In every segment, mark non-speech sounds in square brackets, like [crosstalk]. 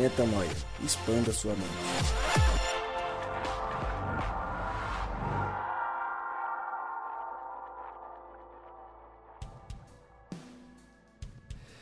Metanoia. Expanda sua mente.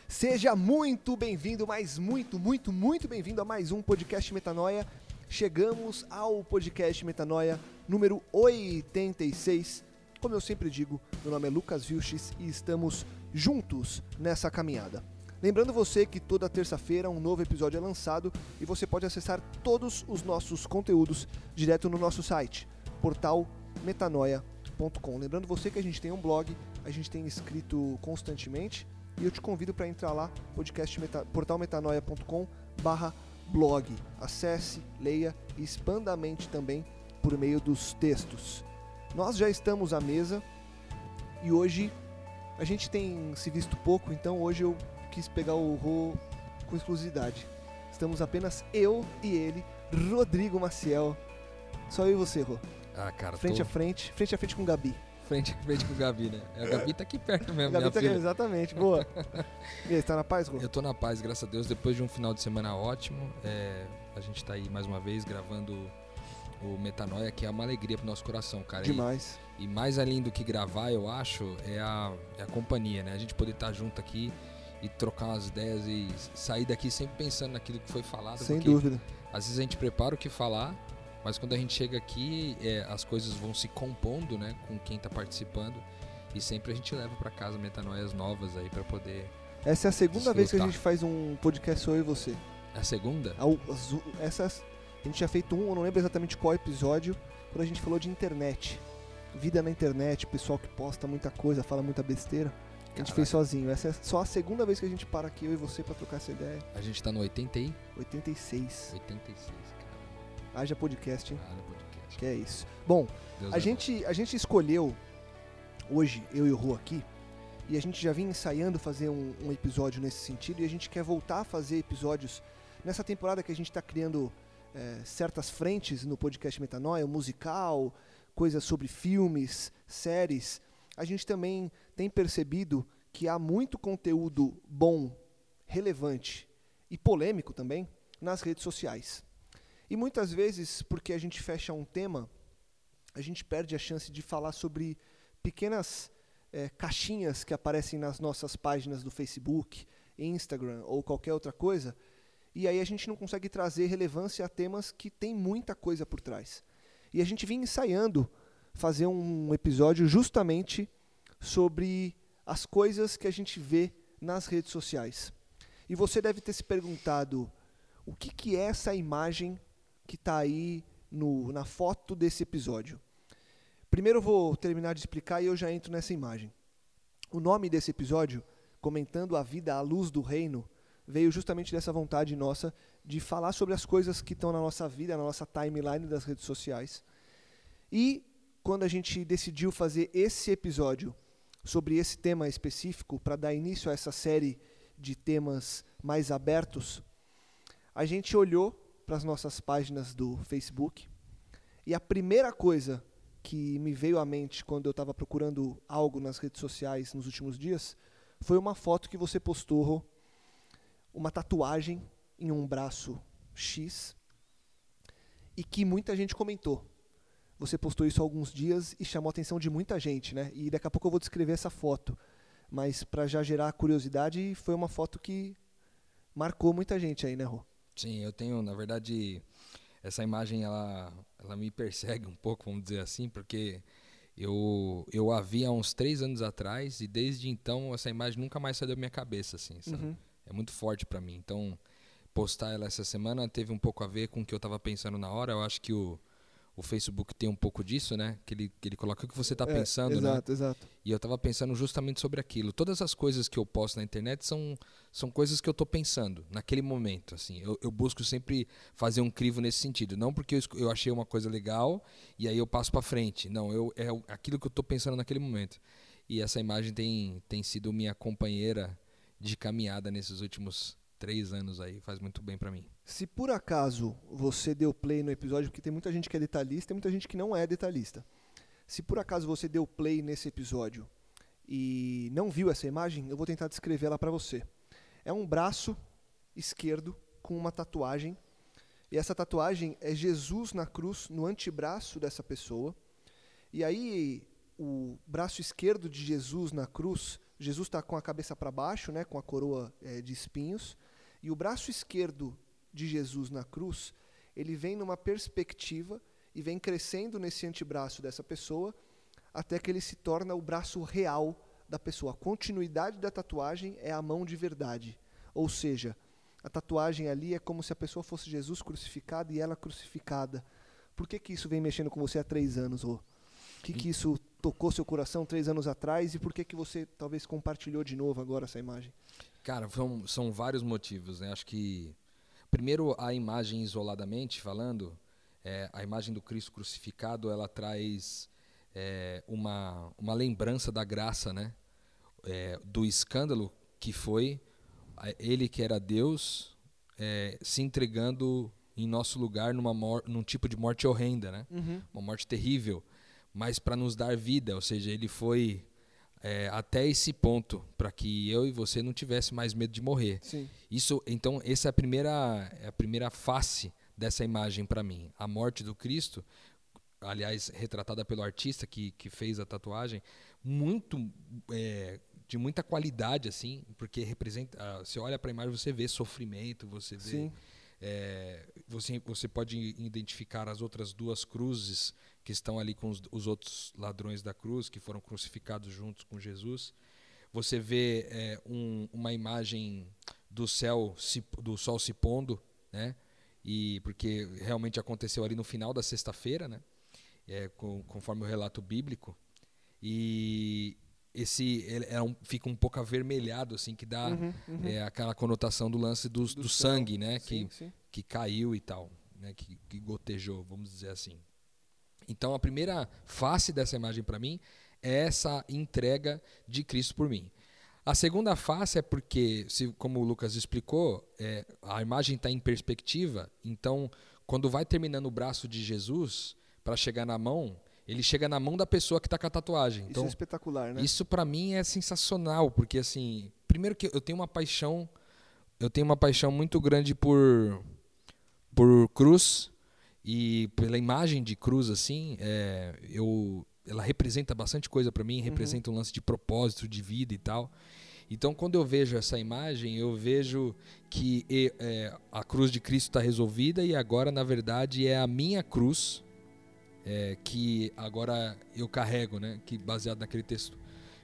Seja muito bem-vindo, mas muito, muito, muito bem-vindo a mais um podcast Metanoia. Chegamos ao podcast Metanoia número 86. Como eu sempre digo, meu nome é Lucas Vilches e estamos juntos nessa caminhada. Lembrando você que toda terça-feira um novo episódio é lançado e você pode acessar todos os nossos conteúdos direto no nosso site, portalmetanoia.com. Lembrando você que a gente tem um blog, a gente tem escrito constantemente e eu te convido para entrar lá, podcast meta, portalmetanoia.com barra blog. Acesse, leia e expanda a mente também por meio dos textos. Nós já estamos à mesa e hoje a gente tem se visto pouco, então hoje eu quis pegar o Rô com exclusividade. Estamos apenas eu e ele, Rodrigo Maciel. Só eu e você, Rô. Ah, cara, Frente tô a frente, frente a frente com o Gabi. frente a frente com o Gabi, né? A Gabi tá aqui perto mesmo, Gabi tá aqui, exatamente, boa. [laughs] E aí, tá na paz, Rô? Eu tô na paz, graças a Deus, depois de um final de semana ótimo. é, a gente tá aí mais uma vez gravando o Metanoia, que é uma alegria pro nosso coração, cara. E- Demais. E, mais além do que gravar, eu acho, é a, é a companhia, né? A gente poder estar junto aqui e trocar umas ideias e sair daqui sempre pensando naquilo que foi falado. Sem dúvida. Às vezes a gente prepara o que falar, mas quando a gente chega aqui, é, as coisas vão se compondo, né, com quem tá participando. E sempre a gente leva para casa metanoias novas aí para poder. Essa é a segunda vez que a Desfrutar. gente faz um podcast só eu e você. É a segunda? U- Essas, a gente tinha feito um, eu não lembro exatamente qual episódio, quando a gente falou de internet. Vida na internet, pessoal que posta muita coisa, fala muita besteira. A gente fez sozinho. Essa é só a segunda vez que a gente para aqui, eu e você, pra trocar essa ideia. A gente tá no 80 e 86. 86, cara. Haja podcast, hein? Nada podcast. Que é isso. Bom, Deus a é gente, a gente escolheu hoje, eu e o Rô aqui, e a gente já vinha ensaiando fazer um, um episódio nesse sentido, e a gente quer voltar a fazer episódios nessa temporada que a gente está criando é, certas frentes no podcast Metanoia, musical, coisas sobre filmes, séries. A gente também tem percebido que há muito conteúdo bom, relevante e polêmico também nas redes sociais. E muitas vezes, porque a gente fecha um tema, a gente perde a chance de falar sobre pequenas eh, caixinhas que aparecem nas nossas páginas do Facebook, Instagram ou qualquer outra coisa, e aí a gente não consegue trazer relevância a temas que tem muita coisa por trás. E a gente vinha ensaiando fazer um episódio justamente sobre as coisas que a gente vê nas redes sociais. E você deve ter se perguntado o que, que é essa imagem que está aí no, na foto desse episódio. Primeiro eu vou terminar de explicar e eu já entro nessa imagem. O nome desse episódio, comentando a vida à luz do reino, veio justamente dessa vontade nossa de falar sobre as coisas que estão na nossa vida, na nossa timeline das redes sociais. E quando a gente decidiu fazer esse episódio sobre esse tema específico, para dar início a essa série de temas mais abertos, a gente olhou para as nossas páginas do Facebook e a primeira coisa que me veio à mente quando eu estava procurando algo nas redes sociais nos últimos dias foi uma foto que você postou, uma tatuagem em um braço X e que muita gente comentou. Você postou isso há alguns dias e chamou a atenção de muita gente, né? E daqui a pouco eu vou descrever essa foto. Mas para já gerar curiosidade, foi uma foto que marcou muita gente aí, né, Rô? Sim, eu tenho, na verdade, essa imagem ela, ela me persegue um pouco, vamos dizer assim, porque eu, eu a vi há uns três anos atrás e desde então essa imagem nunca mais saiu da minha cabeça, assim, sabe? Uhum. É muito forte para mim. Então, postar ela essa semana teve um pouco a ver com o que eu estava pensando na hora. Eu acho que o, o Facebook tem um pouco disso, né? Que ele, que ele coloca o que você está É, pensando, né? Exato, exato. E eu estava pensando justamente sobre aquilo. Todas as coisas que eu posto na internet são, são coisas que eu estou pensando naquele momento. Assim, eu, eu busco sempre fazer um crivo nesse sentido. Não porque eu, eu achei uma coisa legal e aí eu passo para frente. Não, eu, é aquilo que eu estou pensando naquele momento. E essa imagem tem, tem sido minha companheira de caminhada nesses últimos três anos aí. Faz muito bem para mim. Se por acaso você deu play no episódio, porque tem muita gente que é detalhista e muita gente que não é detalhista. Se por acaso você deu play nesse episódio e não viu essa imagem, eu vou tentar descrevê-la para você. É um braço esquerdo com uma tatuagem. E essa tatuagem é Jesus na cruz no antebraço dessa pessoa. E aí o braço esquerdo de Jesus na cruz, Jesus está com a cabeça para baixo, né, com a coroa eh, de espinhos. E o braço esquerdo de Jesus na cruz, ele vem numa perspectiva e vem crescendo nesse antebraço dessa pessoa até que ele se torna o braço real da pessoa. A continuidade da tatuagem é a mão de verdade. Ou seja, a tatuagem ali é como se a pessoa fosse Jesus crucificado e ela crucificada. Por que, que isso vem mexendo com você há três anos, Rô? O que, que isso tocou seu coração três anos atrás e por que, que você talvez compartilhou de novo agora essa imagem? Cara, são, são vários motivos, né? Acho que primeiro a imagem isoladamente falando, é, a imagem do Cristo crucificado, ela traz é, uma uma lembrança da graça, né? É, do escândalo que foi a- ele que era Deus é, se entregando em nosso lugar numa num tipo de morte horrenda, né? Uma morte terrível, mas para nos dar vida, ou seja, ele foi é, até esse ponto para que eu e você não tivesse mais medo de morrer. Sim. Isso, então, essa é a primeira, é a primeira face dessa imagem para mim. A morte do Cristo, aliás, retratada pelo artista que, que fez a tatuagem, muito é, de muita qualidade, assim, porque representa. ah, Você olha para a imagem, você vê sofrimento, você vê. Sim. É, você, você pode identificar as outras duas cruzes que estão ali com os, os outros ladrões da cruz, que foram crucificados juntos com Jesus. Você vê é, um- uma imagem do céu, se- do sol se pondo, né? E porque realmente aconteceu ali no final da sexta-feira, né? É, conforme o relato bíblico. E esse ele é um- fica um pouco avermelhado, assim, que dá Uhum, uhum. é, aquela conotação do lance do, Do do céu. sangue, né? Sim, que, sim. que caiu e tal, né? Que, que gotejou, vamos dizer assim. Então a primeira face dessa imagem para mim é essa entrega de Cristo por mim. A segunda face é porque, se, como o Lucas explicou, é, a imagem está em perspectiva. Então, quando vai terminando o braço de Jesus para chegar na mão, ele chega na mão da pessoa que está com a tatuagem. Isso Então, é espetacular, né? isso para mim é sensacional, porque assim, primeiro que eu tenho uma paixão, eu tenho uma paixão muito grande por por cruz e pela imagem de cruz assim, é, eu ela representa bastante coisa para mim, representa um lance de propósito, de vida e tal. Então, quando eu vejo essa imagem, eu vejo que é, a cruz de Cristo está resolvida e agora, na verdade, é a minha cruz é, que agora eu carrego, né? Que baseado naquele texto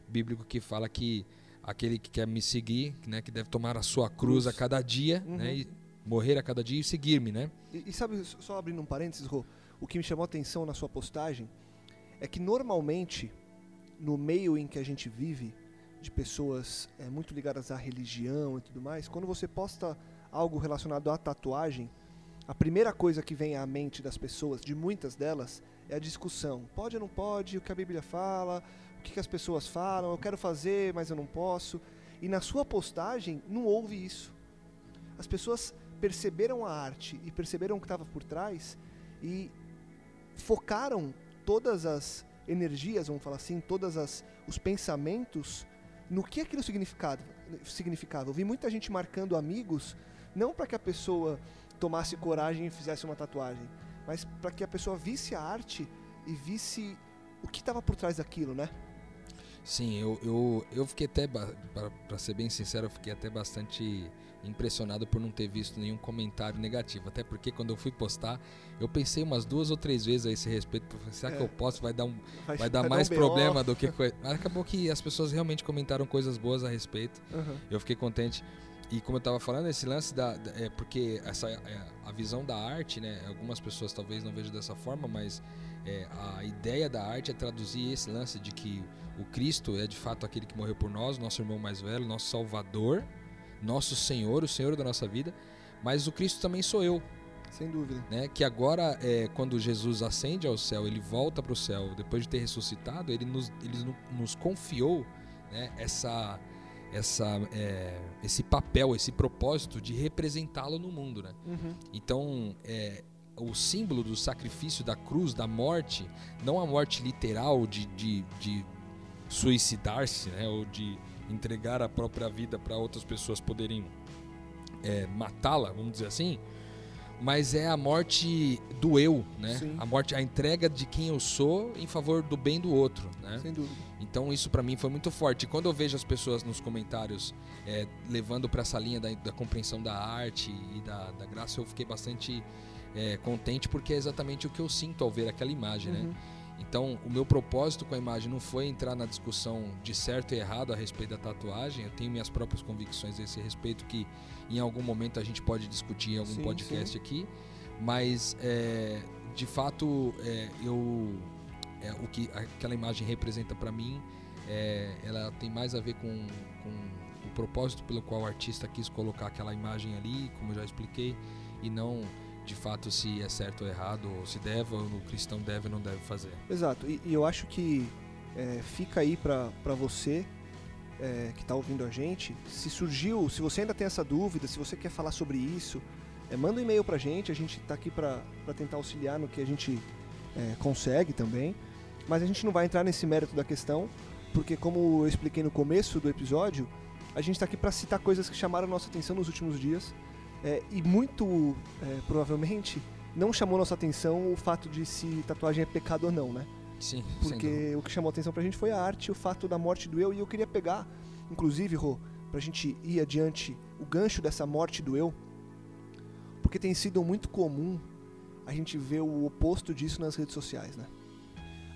bíblico que fala que aquele que quer me seguir, né? Que deve tomar a sua cruz, Cruz. a cada dia, Uhum. né? E morrer a cada dia e seguir-me, né? E, e sabe, só abrindo um parênteses, Rô, o que me chamou a atenção na sua postagem é que normalmente, no meio em que a gente vive, de pessoas é, muito ligadas à religião e tudo mais, quando você posta algo relacionado à tatuagem, a primeira coisa que vem à mente das pessoas, de muitas delas, é a discussão. Pode ou não pode, o que a Bíblia fala, o que, que as pessoas falam, eu quero fazer, mas eu não posso. E na sua postagem não houve isso. As pessoas perceberam a arte e perceberam o que estava por trás e focaram todas as energias, vamos falar assim, todas as os pensamentos no que aquilo significava. significava. Eu vi muita gente marcando amigos não para que a pessoa tomasse coragem e fizesse uma tatuagem, mas para que a pessoa visse a arte e visse o que estava por trás daquilo, né? Sim, eu, eu, eu fiquei até, para ser bem sincero, eu fiquei até bastante impressionado por não ter visto nenhum comentário negativo. Até porque quando eu fui postar, eu pensei umas duas ou três vezes a esse respeito. Será é. que eu posso? Vai dar, um, vai, vai dar mais um problema do que coisa. Mas acabou que as pessoas realmente comentaram coisas boas a respeito. Uhum. Eu fiquei contente. E como eu estava falando, esse lance da, da, é porque essa é, a visão da arte, né? Algumas pessoas talvez não vejam dessa forma, mas é, a ideia da arte é traduzir esse lance de que o Cristo é de fato aquele que morreu por nós, nosso irmão mais velho, nosso Salvador, nosso Senhor, o Senhor da nossa vida. Mas o Cristo também sou eu. Sem dúvida. Né? Que agora, é, quando Jesus ascende ao céu, ele volta para o céu, depois de ter ressuscitado, ele nos, ele nos confiou né, essa essa, é, esse papel, esse propósito de representá-lo no mundo. Né? Uhum. Então, é, o símbolo do sacrifício da cruz, da morte, não a morte literal de, de, de suicidar-se, né? ou de entregar a própria vida para outras pessoas poderem é, matá-la, vamos dizer assim, mas é a morte do eu, né? Sim. A morte, a entrega de quem eu sou em favor do bem do outro, né? Sem dúvida. Então isso para mim foi muito forte. Quando eu vejo as pessoas nos comentários é, levando para essa linha da, da, compreensão da arte e da, da graça, eu fiquei bastante é, contente porque é exatamente o que eu sinto ao ver aquela imagem, né? uhum. né? Então, o meu propósito com a imagem não foi entrar na discussão de certo e errado a respeito da tatuagem. Eu tenho minhas próprias convicções a esse respeito que em algum momento a gente pode discutir em algum sim, podcast sim. aqui. Mas, é, de fato, é, eu é, o que aquela imagem representa para mim, é, ela tem mais a ver com, com o propósito pelo qual o artista quis colocar aquela imagem ali, como eu já expliquei, e não de fato se é certo ou errado, ou se deve ou o cristão deve ou não deve fazer. Exato, e, e eu acho que é, fica aí para você é, que está ouvindo a gente, se surgiu, se você ainda tem essa dúvida, se você quer falar sobre isso, é, manda um e-mail para a gente, a gente está aqui para tentar auxiliar no que a gente é, consegue também, mas a gente não vai entrar nesse mérito da questão, porque como eu expliquei no começo do episódio, a gente está aqui para citar coisas que chamaram nossa atenção nos últimos dias, é, e muito é, provavelmente não chamou nossa atenção o fato de se tatuagem é pecado ou não, né? Sim. Porque o que chamou atenção pra gente foi a arte, o fato da morte do eu, e eu queria pegar, inclusive, Rô, pra gente ir adiante, o gancho dessa morte do eu, porque tem sido muito comum a gente ver o oposto disso nas redes sociais, né?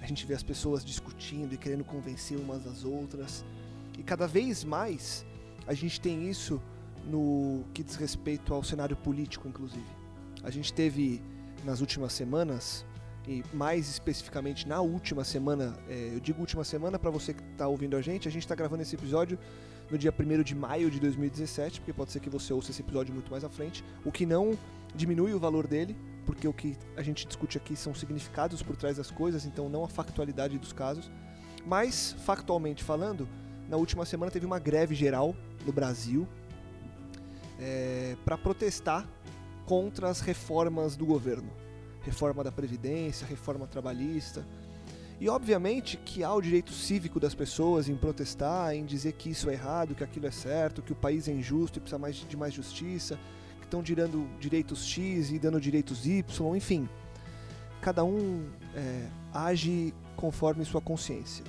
A gente vê as pessoas discutindo e querendo convencer umas às outras, e cada vez mais a gente tem isso no que diz respeito ao cenário político, inclusive. A gente teve nas últimas semanas, e mais especificamente na última semana, é, eu digo última semana para você que está ouvindo a gente, a gente está gravando esse episódio no dia 1 de maio de 2017, porque pode ser que você ouça esse episódio muito mais à frente, o que não diminui o valor dele, porque o que a gente discute aqui são significados por trás das coisas, então não a factualidade dos casos. Mas, factualmente falando, na última semana teve uma greve geral no Brasil, é, para protestar contra as reformas do governo. Reforma da Previdência, reforma trabalhista. E obviamente que há o direito cívico das pessoas em protestar, em dizer que isso é errado, que aquilo é certo, que o país é injusto e precisa mais, de mais justiça, que estão tirando direitos X e dando direitos Y, enfim. Cada um é, age conforme sua consciência.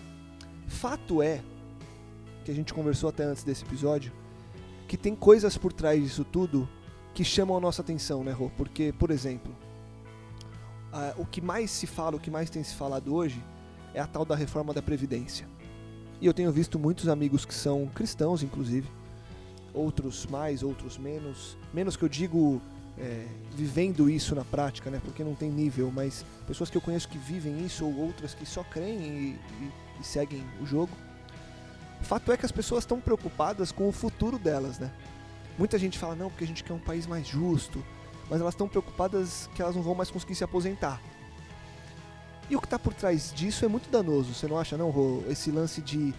Fato é, que a gente conversou até antes desse episódio, que tem coisas por trás disso tudo que chamam a nossa atenção, né, Rô? Porque, por exemplo, o que mais se fala, o que mais tem se falado hoje é a tal da reforma da Previdência. E eu tenho visto muitos amigos que são cristãos, inclusive, outros mais, outros menos. Menos que eu digo é, vivendo isso na prática, né? Porque não tem nível, mas pessoas que eu conheço que vivem isso ou outras que só creem e, e, e seguem o jogo. Fato é que as pessoas estão preocupadas com o futuro delas, né? Muita gente fala, não, porque a gente quer um país mais justo, mas elas estão preocupadas que elas não vão mais conseguir se aposentar. E o que está por trás disso é muito danoso, você não acha não, Rô? Esse lance de,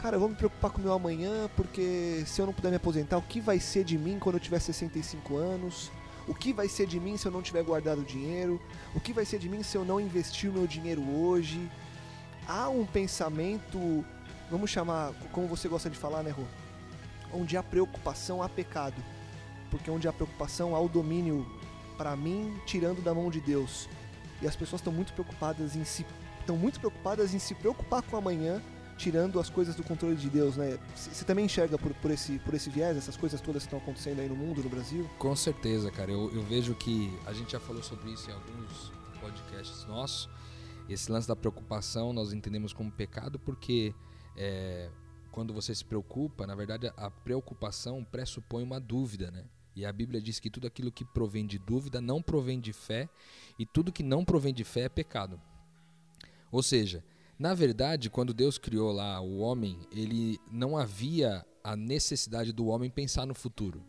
cara, eu vou me preocupar com o meu amanhã, porque se eu não puder me aposentar, o que vai ser de mim quando eu tiver 65 anos? O que vai ser de mim se eu não tiver guardado dinheiro? O que vai ser de mim se eu não investir o meu dinheiro hoje? Há um pensamento vamos chamar, como você gosta de falar, né, Rô? Onde há preocupação, há pecado. Porque onde há preocupação, há o domínio, para mim, tirando da mão de Deus. E as pessoas estão muito preocupadas em se estão muito preocupadas em se preocupar com amanhã tirando as coisas do controle de Deus, né? Você também enxerga por, por, esse, por esse viés, essas coisas todas que estão acontecendo aí no mundo, no Brasil? Com certeza, cara. Eu, eu vejo que a gente já falou sobre isso em alguns podcasts nossos. Esse lance da preocupação nós entendemos como pecado porque é, quando você se preocupa, na verdade a preocupação pressupõe uma dúvida, né? E a Bíblia diz que tudo aquilo que provém de dúvida não provém de fé, e tudo que não provém de fé é pecado. Ou seja, na verdade, quando Deus criou lá o homem, ele não havia a necessidade do homem pensar no futuro.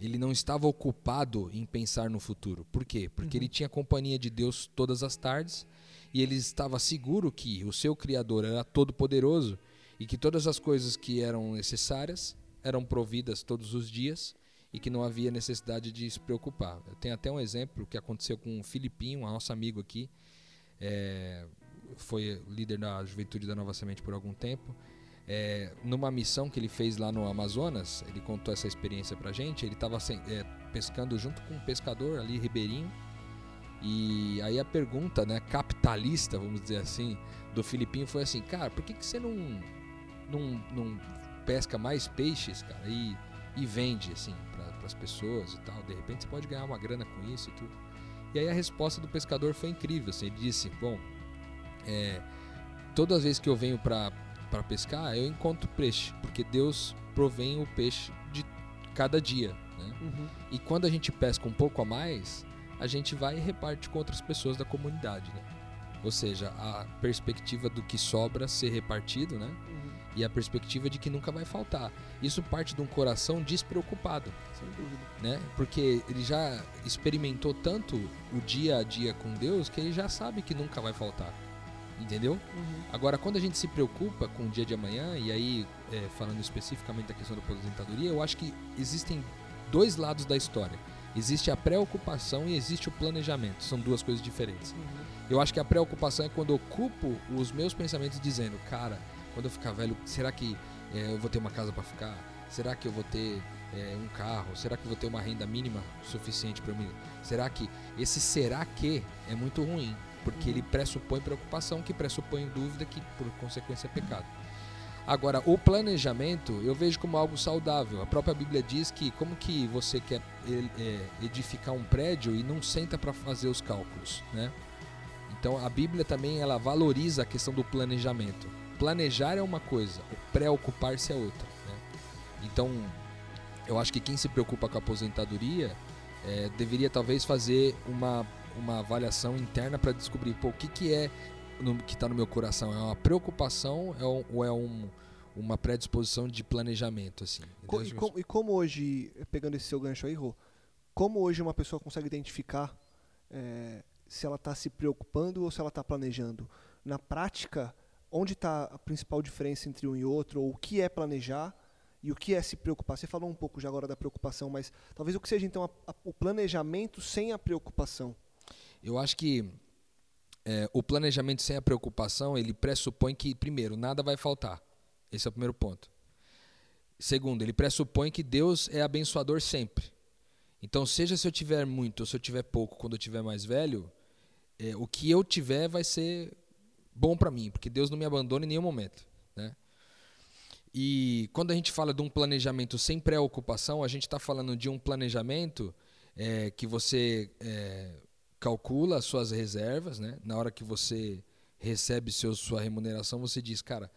Ele não estava ocupado em pensar no futuro. Por quê? Porque uhum. ele tinha companhia de Deus todas as tardes e ele estava seguro que o seu Criador era todo-poderoso e que todas as coisas que eram necessárias eram providas todos os dias e que não havia necessidade de se preocupar. Eu tenho até um exemplo que aconteceu com o Filipinho, nosso amigo aqui. É, foi líder da juventude da Nova Semente por algum tempo. É, numa missão que ele fez lá no Amazonas, ele contou essa experiência pra gente. Ele estava é, pescando junto com um pescador ali, ribeirinho. E aí a pergunta, né, capitalista, vamos dizer assim, do Filipinho foi assim: Cara, por que, que você não, não, não pesca mais peixes, cara, e, e vende, assim, para as pessoas e tal? De repente você pode ganhar uma grana com isso e tudo. E aí a resposta do pescador foi incrível. Assim, ele disse: Bom, é, todas as vezes que eu venho para pescar, eu encontro peixe, porque Deus provém o peixe de cada dia. Né? Uhum. E quando a gente pesca um pouco a mais, a gente vai e reparte com outras pessoas da comunidade. Né? Ou seja, a perspectiva do que sobra ser repartido, né? Uhum. E a perspectiva de que nunca vai faltar. Isso parte de um coração despreocupado. Sem dúvida. Né? Porque ele já experimentou tanto o dia a dia com Deus que ele já sabe que nunca vai faltar entendeu? Uhum. Agora, quando a gente se preocupa com o dia de amanhã, e aí é, falando especificamente da questão da aposentadoria, eu acho que existem dois lados da história. Existe a preocupação e existe o planejamento. São duas coisas diferentes. Uhum. Eu acho que a preocupação é quando eu ocupo os meus pensamentos dizendo, cara, quando eu ficar velho, será que é, eu vou ter uma casa para ficar? Será que eu vou ter é, um carro? Será que eu vou ter uma renda mínima suficiente para mim? Será que esse será que é muito ruim? porque ele pressupõe preocupação, que pressupõe dúvida, que por consequência é pecado. Agora, o planejamento eu vejo como algo saudável. A própria Bíblia diz que como que você quer é, edificar um prédio e não senta para fazer os cálculos, né? Então a Bíblia também ela valoriza a questão do planejamento. Planejar é uma coisa, preocupar-se é outra. Né? Então eu acho que quem se preocupa com a aposentadoria é, deveria talvez fazer uma uma avaliação interna para descobrir pô, o que, que é no, que está no meu coração. É uma preocupação é um, ou é um, uma predisposição de planejamento? assim? Co e, com, e, como hoje, pegando esse seu gancho aí, Rô, como hoje uma pessoa consegue identificar é, se ela está se preocupando ou se ela está planejando? Na prática, onde está a principal diferença entre um e outro? Ou o que é planejar e o que é se preocupar? Você falou um pouco já agora da preocupação, mas talvez o que seja então a, a, o planejamento sem a preocupação. Eu acho que é, o planejamento sem a preocupação, ele pressupõe que, primeiro, nada vai faltar. Esse é o primeiro ponto. Segundo, ele pressupõe que Deus é abençoador sempre. Então, seja se eu tiver muito ou se eu tiver pouco quando eu tiver mais velho, é, o que eu tiver vai ser bom para mim, porque Deus não me abandona em nenhum momento. Né? E quando a gente fala de um planejamento sem preocupação, a gente está falando de um planejamento é, que você é, calcula as suas reservas, né? Na hora que você recebe seu, sua remuneração, você diz, cara,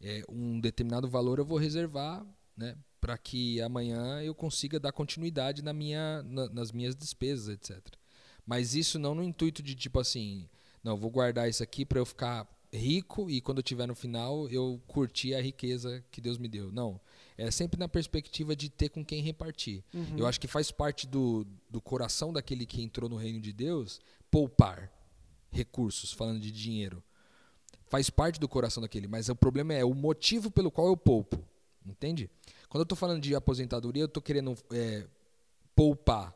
é, um determinado valor eu vou reservar, né? Para que amanhã eu consiga dar continuidade na minha, na, nas minhas despesas, etc. Mas isso não no intuito de tipo assim, não, vou guardar isso aqui para eu ficar rico e quando eu estiver no final eu curtir a riqueza que Deus me deu. Não. É sempre na perspectiva de ter com quem repartir. Uhum. Eu acho que faz parte do, do coração daquele que entrou no reino de Deus poupar recursos, falando de dinheiro. Faz parte do coração daquele, mas o problema é o motivo pelo qual eu poupo. Entende? Quando eu estou falando de aposentadoria, eu estou querendo é, poupar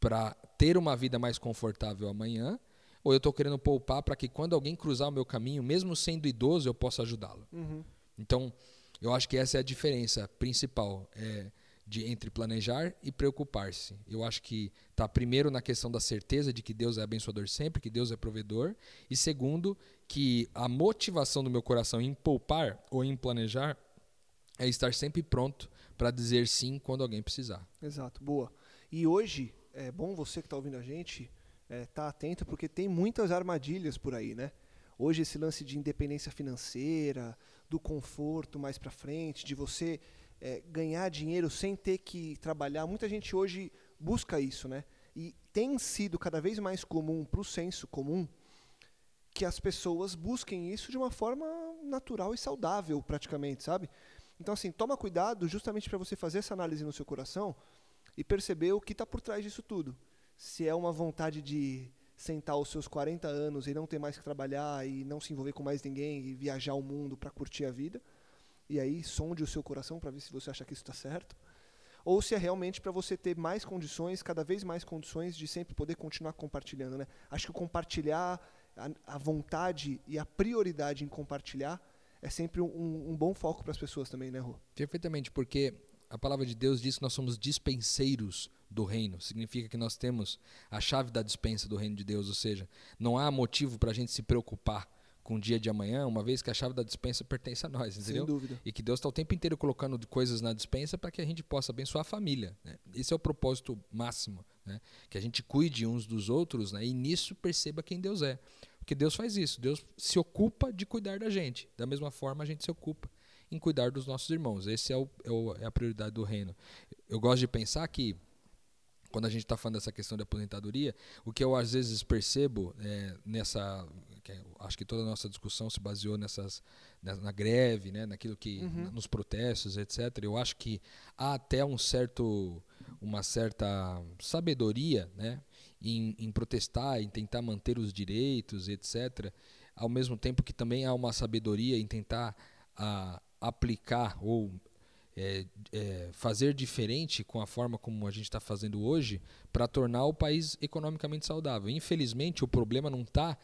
para ter uma vida mais confortável amanhã, ou eu estou querendo poupar para que quando alguém cruzar o meu caminho, mesmo sendo idoso, eu possa ajudá-lo. Uhum. Então, eu acho que essa é a diferença principal. É de entre planejar e preocupar-se. Eu acho que está primeiro na questão da certeza de que Deus é abençoador sempre, que Deus é provedor, e segundo, que a motivação do meu coração em poupar ou em planejar é estar sempre pronto para dizer sim quando alguém precisar. Exato, boa. E hoje, é bom você que está ouvindo a gente é, tá atento, porque tem muitas armadilhas por aí, né? Hoje esse lance de independência financeira, do conforto mais para frente, de você é, ganhar dinheiro sem ter que trabalhar. Muita gente hoje busca isso, né? E tem sido cada vez mais comum para o senso comum que as pessoas busquem isso de uma forma natural e saudável, praticamente, sabe? Então, assim, toma cuidado justamente para você fazer essa análise no seu coração e perceber o que está por trás disso tudo. Se é uma vontade de sentar os seus 40 anos e não ter mais que trabalhar e não se envolver com mais ninguém e viajar o mundo para curtir a vida, e aí sonde o seu coração para ver se você acha que isso está certo, ou se é realmente para você ter mais condições, cada vez mais condições de sempre poder continuar compartilhando. Né? Acho que o compartilhar, a, a vontade e a prioridade em compartilhar é sempre um, um bom foco para as pessoas também, né, Rô? Perfeitamente, porque a palavra de Deus diz que nós somos dispenseiros do reino. Significa que nós temos a chave da dispensa do reino de Deus, ou seja, não há motivo para a gente se preocupar com o dia de amanhã, uma vez que a chave da dispensa pertence a nós, entendeu? Sem dúvida. E que Deus está o tempo inteiro colocando coisas na dispensa para que a gente possa abençoar a família. Né? Esse é o propósito máximo, né? que a gente cuide uns dos outros né? e nisso perceba quem Deus é. Porque Deus faz isso, Deus se ocupa de cuidar da gente. Da mesma forma, a gente se ocupa em cuidar dos nossos irmãos. Esse é, o, é, o, é a prioridade do reino. Eu gosto de pensar que quando a gente está falando dessa questão de aposentadoria, o que eu às vezes percebo é, nessa que é, acho que toda a nossa discussão se baseou nessas na, na greve, né, naquilo que uhum. nos protestos, etc. Eu acho que há até um certo uma certa sabedoria, né, em, em protestar, em tentar manter os direitos, etc. Ao mesmo tempo que também há uma sabedoria em tentar a, aplicar ou é, é, fazer diferente com a forma como a gente está fazendo hoje para tornar o país economicamente saudável. Infelizmente, o problema não está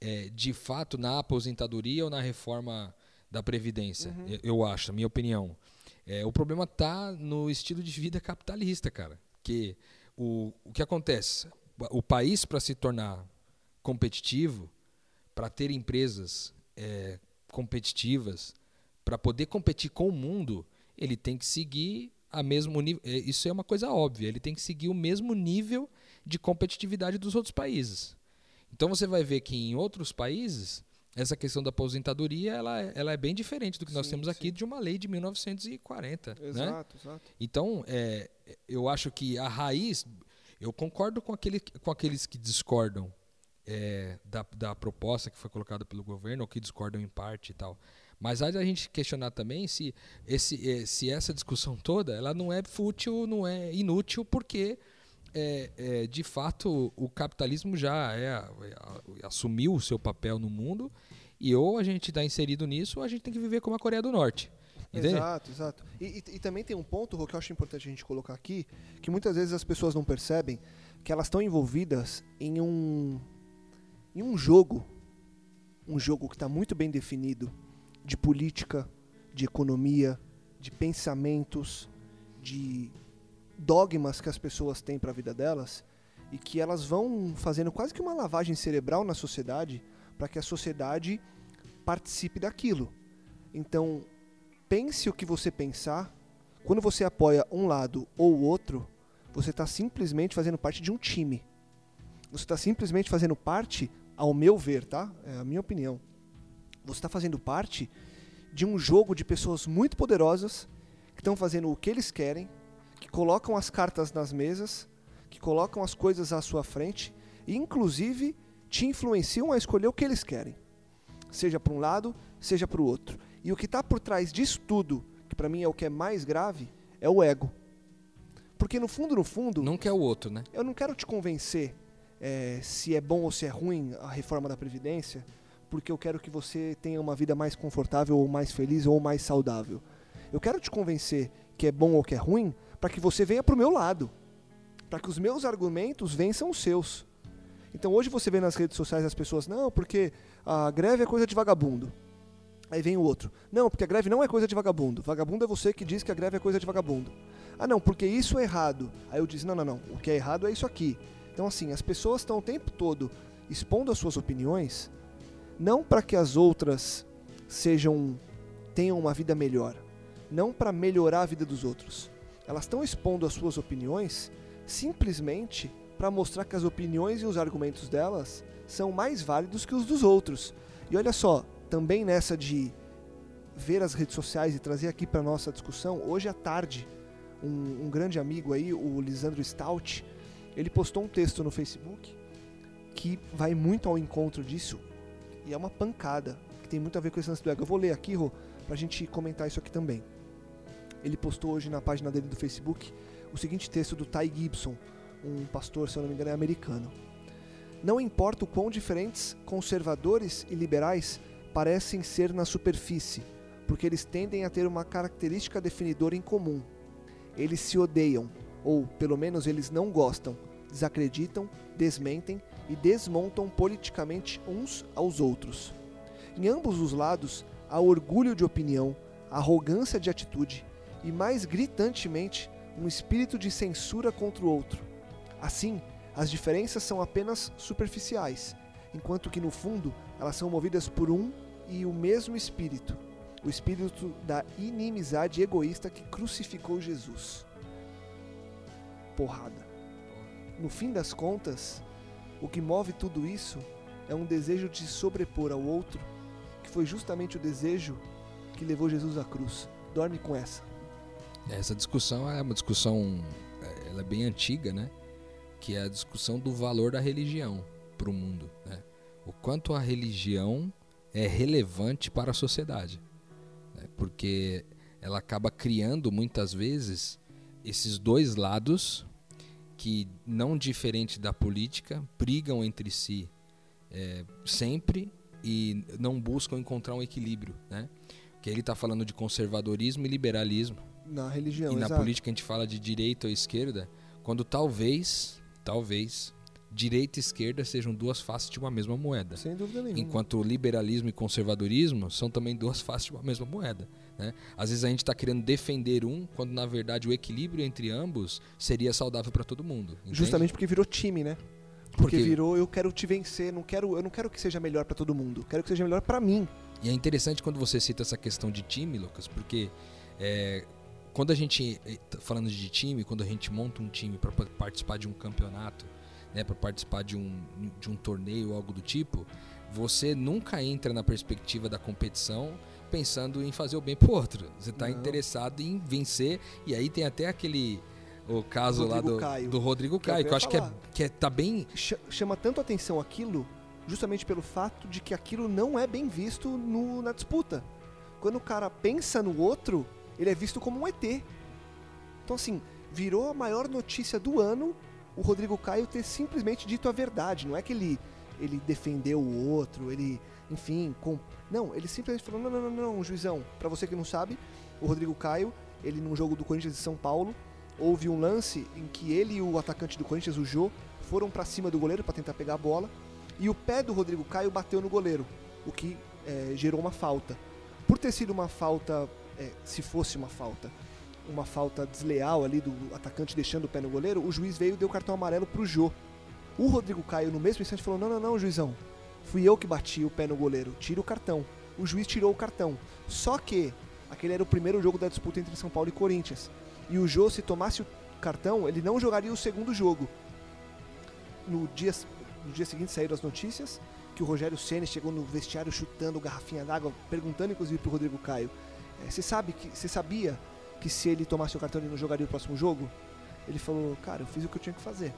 é, de fato na aposentadoria ou na reforma da Previdência, uhum. eu, eu, acho, minha opinião. É, o problema está no estilo de vida capitalista, cara. Que o, o que acontece? O país, para se tornar competitivo, para ter empresas é, competitivas, para poder competir com o mundo, ele tem que seguir a mesmo nível. É, isso é uma coisa óbvia. Ele tem que seguir o mesmo nível de competitividade dos outros países. Então você vai ver que em outros países essa questão da aposentadoria ela, ela é bem diferente do que nós sim, temos aqui sim. de uma lei de 1940. Exato, né? exato. Então, é, eu acho que a raiz, eu concordo com, aquele, com aqueles que discordam é, da, da proposta que foi colocada pelo governo, ou que discordam em parte e tal. Mas há de a gente questionar também se, esse, é, se essa discussão toda ela não é fútil, não é inútil, porque é, é, de fato o capitalismo já é, é, assumiu o seu papel no mundo e ou a gente está inserido nisso ou a gente tem que viver como a Coreia do Norte. Exato, exato. E, e, e, também tem um ponto, Rô, que eu acho importante a gente colocar aqui, que muitas vezes as pessoas não percebem que elas estão envolvidas em um, em um jogo, um jogo que está muito bem definido, de política, de economia, de pensamentos, de dogmas que as pessoas têm para a vida delas e que elas vão fazendo quase que uma lavagem cerebral na sociedade para que a sociedade participe daquilo. Então, pense o que você pensar. Quando você apoia um lado ou o outro, você está simplesmente fazendo parte de um time. Você está simplesmente fazendo parte, ao meu ver, tá? É a minha opinião. Você está fazendo parte de um jogo de pessoas muito poderosas que estão fazendo o que eles querem, que colocam as cartas nas mesas, que colocam as coisas à sua frente e, inclusive, te influenciam a escolher o que eles querem, seja para um lado, seja para o outro. E o que está por trás disso tudo, que para mim é o que é mais grave, é o ego. Porque no fundo, no fundo. Não quer o outro, né? Eu não quero te convencer é, se é bom ou se é ruim a reforma da Previdência, porque eu quero que você tenha uma vida mais confortável, ou mais feliz, ou mais saudável. Eu quero te convencer que é bom ou que é ruim, para que você venha para o meu lado, para que os meus argumentos vençam os seus. Então hoje você vê nas redes sociais as pessoas, não, porque a greve é coisa de vagabundo. Aí vem o outro. Não, porque a greve não é coisa de vagabundo. Vagabundo é você que diz que a greve é coisa de vagabundo. Ah, não, porque isso é errado. Aí eu disse: não, não, não. O que é errado é isso aqui. Então, assim, as pessoas estão o tempo todo expondo as suas opiniões, não para que as outras sejam tenham uma vida melhor, não para melhorar a vida dos outros. Elas estão expondo as suas opiniões simplesmente para mostrar que as opiniões e os argumentos delas são mais válidos que os dos outros. E olha só, também nessa de ver as redes sociais e trazer aqui para nossa discussão, hoje à tarde, um, um, grande amigo aí, o Lisandro Stout, ele postou um texto no Facebook que vai muito ao encontro disso e é uma pancada, que tem muito a ver com esse lance do ego. Eu vou ler aqui, Rô, pra gente comentar isso aqui também. Ele postou hoje na página dele do Facebook o seguinte texto do Ty Gibson, um pastor, se eu não me engano, é americano. Não importa o quão diferentes conservadores e liberais parecem ser na superfície, porque eles tendem a ter uma característica definidora em comum. Eles se odeiam, ou pelo menos eles não gostam, desacreditam, desmentem e desmontam politicamente uns aos outros. Em ambos os lados há orgulho de opinião, arrogância de atitude e, mais gritantemente, um espírito de censura contra o outro. Assim, as diferenças são apenas superficiais, enquanto que no fundo elas são movidas por um e o mesmo espírito, o espírito da inimizade egoísta que crucificou Jesus. Porrada. No fim das contas, o que move tudo isso é um desejo de sobrepor ao outro, que foi justamente o desejo que levou Jesus à cruz. Dorme com essa. Essa discussão é uma discussão, é, ela é bem antiga, né? Que é a discussão do valor da religião para o mundo, né? O quanto a religião é relevante para a sociedade, né? porque ela acaba criando muitas vezes esses dois lados que, não diferente da política, brigam entre si é, sempre e não buscam encontrar um equilíbrio, né? Que ele está falando de conservadorismo e liberalismo. Na religião, E na exato. política a gente fala de direita ou esquerda, quando talvez, talvez, direita e esquerda sejam duas faces de uma mesma moeda. Sem dúvida nenhuma. Enquanto liberalismo e conservadorismo são também duas faces de uma mesma moeda. Né? Às vezes a gente está querendo defender um, quando na verdade o equilíbrio entre ambos seria saudável para todo mundo. entende? Justamente porque virou time, né? Porque, Porque- virou eu quero te vencer, não quero, eu não quero que seja melhor para todo mundo, quero que seja melhor para mim. E é interessante quando você cita essa questão de time, Lucas, porque é, quando a gente falando de time, quando a gente monta um time para participar de um campeonato, né, para participar de um, de um torneio algo do tipo, você nunca entra na perspectiva da competição pensando em fazer o bem pro outro. Você está interessado em vencer e aí tem até aquele o caso lá Rodrigo do, Caio. do Rodrigo Que eu Caio, que eu ia acho que é, que é tá bem Ch- chama tanto atenção aquilo, justamente pelo fato de que aquilo não é bem visto no- na disputa. Quando o cara pensa no outro, ele é visto como um ET. Então assim, virou a maior notícia do ano o Rodrigo Caio ter simplesmente dito a verdade. Não é que ele, ele defendeu o outro, ele, enfim, com... não, ele simplesmente falou: não, não, não, não, juizão. Pra você que não sabe, o Rodrigo Caio, ele num jogo do Corinthians de São Paulo, houve um lance em que ele e o atacante do Corinthians, o Jô, foram pra cima do goleiro pra tentar pegar a bola e o pé do Rodrigo Caio bateu no goleiro, o que eh, gerou uma falta. Por ter sido uma falta, eh, se fosse uma falta, uma falta desleal ali do atacante deixando o pé no goleiro, o juiz veio e deu cartão amarelo pro Jô. O Rodrigo Caio, no mesmo instante, falou: Não, não, não, juizão. Fui eu que bati o pé no goleiro. Tira o cartão. O juiz tirou o cartão. Só que aquele era o primeiro jogo da disputa entre São Paulo e Corinthians. E o Jô, se tomasse o cartão, ele não jogaria o segundo jogo. No dia, no dia seguinte saíram as notícias que o Rogério Ceni chegou no vestiário chutando garrafinha d'água, perguntando inclusive pro Rodrigo Caio: "Eh, Você sabe que você sabia que se ele tomasse o cartão ele não jogaria o próximo jogo? Ele falou: Cara, eu fiz o que eu tinha que fazer.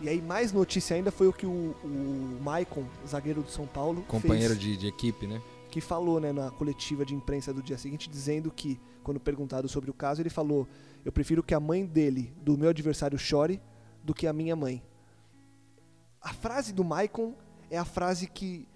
E aí, mais notícia ainda foi o que o, o Maicon, zagueiro do São Paulo, companheiro fez, de, de equipe, né? que falou né, na coletiva de imprensa do dia seguinte, dizendo que, quando perguntado sobre o caso, ele falou: Eu prefiro que a mãe dele, do meu adversário, chore do que a minha mãe. A frase do Maicon é a frase que.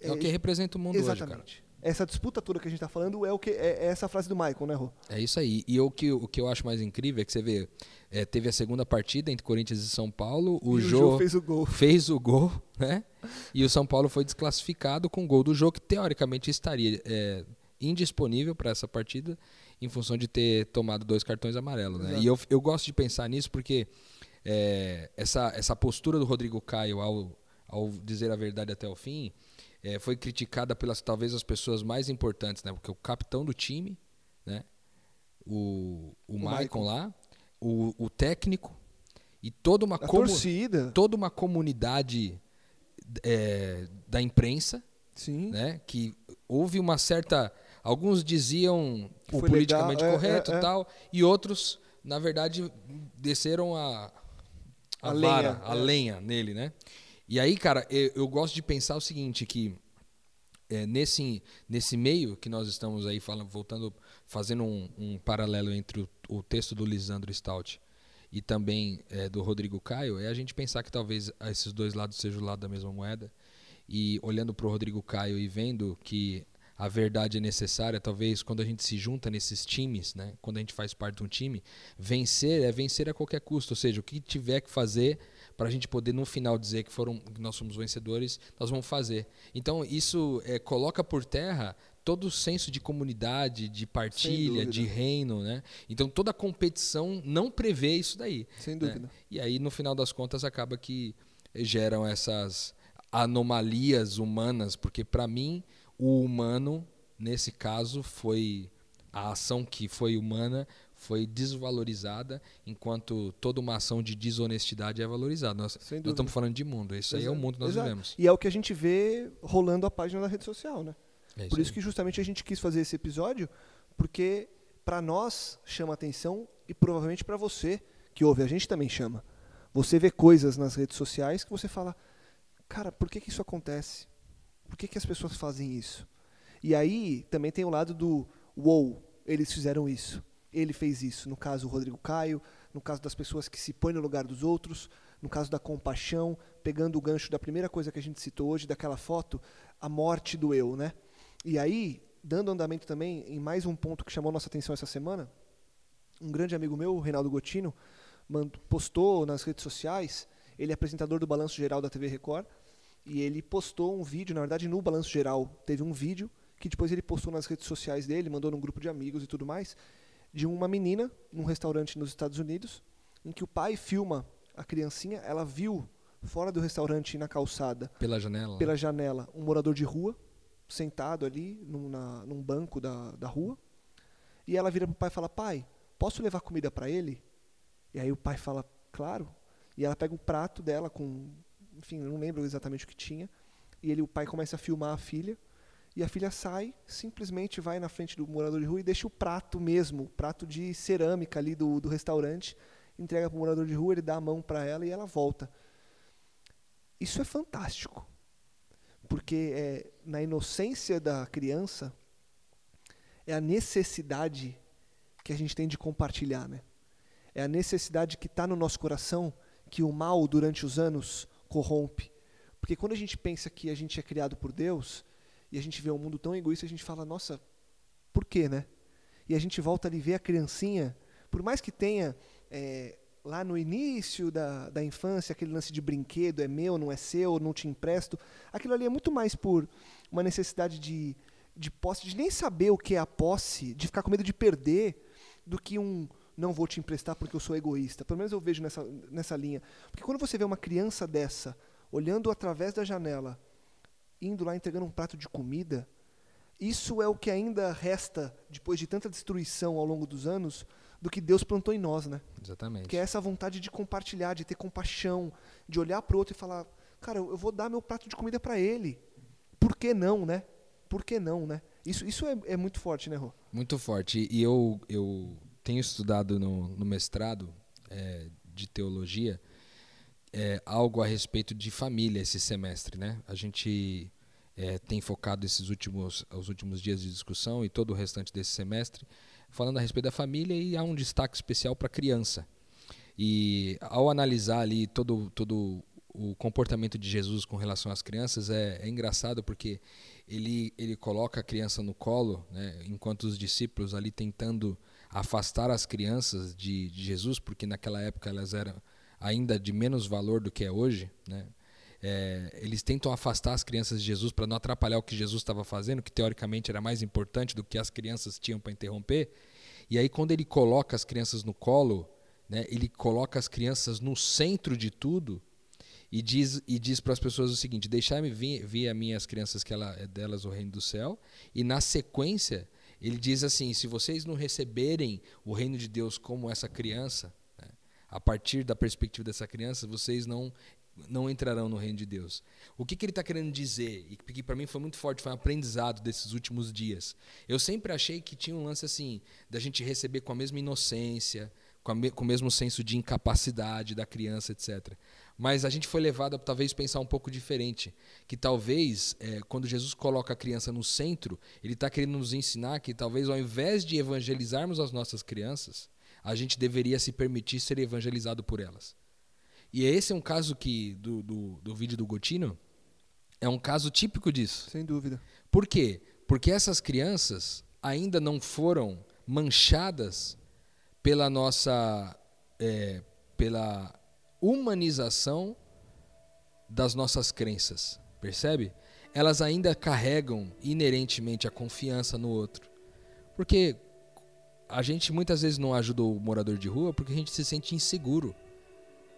É, o que representa o mundo hoje, cara. Exatamente. Essa disputa toda que a gente tá falando é o que é, é essa frase do Maicon, né, Rô? É isso aí. E o que, o que eu acho mais incrível é que você vê, é, teve a segunda partida entre Corinthians e São Paulo, o E Jô fez o gol. fez o gol, [laughs] né? E o São Paulo foi desclassificado com o gol do jogo que teoricamente estaria é, indisponível para essa partida em função de ter tomado dois cartões amarelos. Né? E eu, eu gosto de pensar nisso porque é, essa, essa postura do Rodrigo Caio ao, ao dizer a verdade até o fim é, foi criticada pelas talvez as pessoas mais importantes, né? Porque o capitão do time, né? O, o, Maicon Maicon. lá, o, o técnico e toda uma comu- torcida, toda uma comunidade é, da imprensa, sim. né? Que houve uma certa, alguns diziam o politicamente legal, é, correto é, é. tal, e outros, na verdade, desceram a a, A vara, lenha, a é. lenha nele, né? E aí, cara, eu, eu gosto de pensar o seguinte, que é, nesse, nesse meio que nós estamos aí falando, voltando, fazendo um, um paralelo entre o, o texto do Lisandro Stout e também é, do Rodrigo Caio, é a gente pensar que talvez esses dois lados sejam o lado da mesma moeda. E olhando para o Rodrigo Caio e vendo que a verdade é necessária, talvez quando a gente se junta nesses times, né, quando a gente faz parte de um time, vencer é vencer a qualquer custo, ou seja, o que tiver que fazer para a gente poder no final dizer que foram que nós somos vencedores, nós vamos fazer. Então isso é, coloca por terra todo o senso de comunidade, de partilha, de reino, né? Então toda a competição não prevê isso daí. Sem né? dúvida. E aí no final das contas acaba que geram essas anomalias humanas, porque para mim o humano nesse caso foi a ação que foi humana foi desvalorizada, enquanto toda uma ação de desonestidade é valorizada. Nós, nós estamos falando de mundo, isso aí é o mundo que nós exato. vivemos. E é o que a gente vê rolando a página da rede social, né? É Por isso que justamente a gente quis fazer esse episódio, porque para nós chama atenção e provavelmente para você que ouve a gente também chama. Você vê coisas nas redes sociais que você fala, cara, por que, que isso acontece? Por que, que as pessoas fazem isso? E aí também tem o lado do wow, eles fizeram isso, ele fez isso. No caso o Rodrigo Caio, no caso das pessoas que se põem no lugar dos outros, no caso da compaixão, pegando o gancho da primeira coisa que a gente citou hoje, daquela foto, a morte do eu, né? E aí, dando andamento também em mais um ponto que chamou nossa atenção essa semana, um grande amigo meu, o Reinaldo Gotino, postou nas redes sociais, ele é apresentador do Balanço Geral da TV Record, e ele postou um vídeo, na verdade no Balanço Geral teve um vídeo, que depois ele postou nas redes sociais dele, mandou num grupo de amigos e tudo mais, de uma menina num restaurante nos Estados Unidos, em que o pai filma a criancinha, ela viu fora do restaurante na calçada Pela janela. pela janela um morador de rua sentado ali num, na- num banco da, da rua e ela vira pro pai e fala pai posso levar comida para ele? E aí o pai fala claro. E ela pega o prato dela com enfim não lembro exatamente o que tinha e ele o pai começa a filmar a filha e a filha sai simplesmente vai na frente do morador de rua e deixa o prato mesmo o prato de cerâmica ali do, do restaurante entrega pro morador de rua ele dá a mão para ela e ela volta. Isso é fantástico porque é, na inocência da criança é a necessidade que a gente tem de compartilhar, né? É a necessidade que está no nosso coração que o mal durante os anos corrompe. Porque quando a gente pensa que a gente é criado por Deus e a gente vê um mundo tão egoísta, a gente fala, nossa, por quê, né? E a gente volta ali ver a criancinha, por mais que tenha é, lá no início da, da infância aquele lance de brinquedo, é meu, não é seu, não te empresto, aquilo ali é muito mais por uma necessidade de, de posse, de nem saber o que é a posse, de ficar com medo de perder, do que um não vou te emprestar porque eu sou egoísta. Pelo menos eu vejo nessa, nessa linha. Porque quando você vê uma criança dessa, olhando através da janela, indo lá entregando um prato de comida, isso é o que ainda resta, depois de tanta destruição ao longo dos anos, do que Deus plantou em nós, né? Exatamente. Que é essa vontade de compartilhar, de ter compaixão, de olhar para o outro e falar, cara, eu vou dar meu prato de comida para ele. Por que não, né? Por que não, né? Isso, isso é, é muito forte, né, Rô? Muito forte. E eu, eu tenho estudado no, no mestrado é, de teologia é, algo a respeito de família esse semestre, né? A gente é, tem focado esses últimos, os últimos dias de discussão e todo o restante desse semestre falando a respeito da família e há um destaque especial para a criança. E ao analisar ali todo, todo o comportamento de Jesus com relação às crianças é, é engraçado porque ele, ele coloca a criança no colo, né, enquanto os discípulos ali tentando afastar as crianças de, de Jesus, porque naquela época elas eram ainda de menos valor do que é hoje, né? É, eles tentam afastar as crianças de Jesus para não atrapalhar o que Jesus estava fazendo, que teoricamente era mais importante do que as crianças tinham para interromper. E aí, quando ele coloca as crianças no colo, né, ele coloca as crianças no centro de tudo e diz, e diz para as pessoas o seguinte: deixai-me vir, vir a minhas crianças, que ela, é delas o reino do céu. E na sequência, ele diz assim: se vocês não receberem o reino de Deus como essa criança, né, a partir da perspectiva dessa criança, vocês não não entrarão no reino de Deus. O que, que ele está querendo dizer? E que para mim foi muito forte, foi um aprendizado desses últimos dias. Eu sempre achei que tinha um lance assim, da gente receber com a mesma inocência, com, me, com o mesmo senso de incapacidade da criança, etc. Mas a gente foi levado a talvez pensar um pouco diferente. Que talvez, é, quando Jesus coloca a criança no centro, ele está querendo nos ensinar que talvez ao invés de evangelizarmos as nossas crianças, a gente deveria se permitir ser evangelizado por elas. E esse é um caso que do, do, do vídeo do Gotino é um caso típico disso. Sem dúvida. Por quê? Porque essas crianças ainda não foram manchadas pela nossa é, pela humanização das nossas crenças, percebe? Elas ainda carregam inerentemente a confiança no outro, porque a gente muitas vezes não ajuda o morador de rua porque a gente se sente inseguro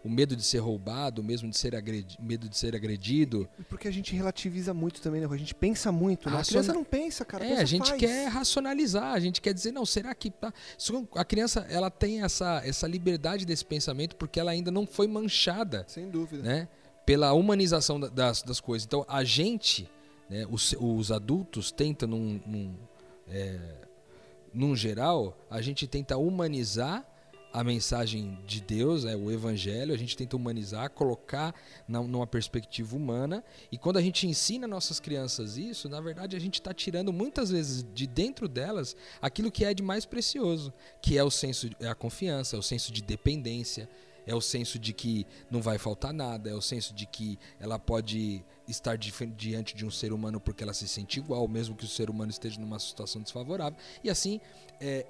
o medo de ser roubado, mesmo de ser agredido, medo de ser agredido. Porque a gente relativiza muito também, né? A gente pensa muito, né? Raciona... A criança não pensa, cara. É, a gente faz. quer racionalizar, a gente quer dizer, não, será que tá... a criança ela tem essa, essa liberdade desse pensamento porque ela ainda não foi manchada, sem dúvida, né? Pela humanização das, das coisas. Então a gente, né? Os, os adultos tentam num, num, é, num geral, a gente tenta humanizar a mensagem de Deus, é o Evangelho, a gente tenta humanizar, colocar numa perspectiva humana. E quando a gente ensina nossas crianças isso, na verdade a gente está tirando muitas vezes de dentro delas aquilo que é de mais precioso, que é o senso, é a confiança, é o senso de dependência, é o senso de que não vai faltar nada, é o senso de que ela pode estar diante de um ser humano porque ela se sente igual, mesmo que o ser humano esteja numa situação desfavorável. E assim, é,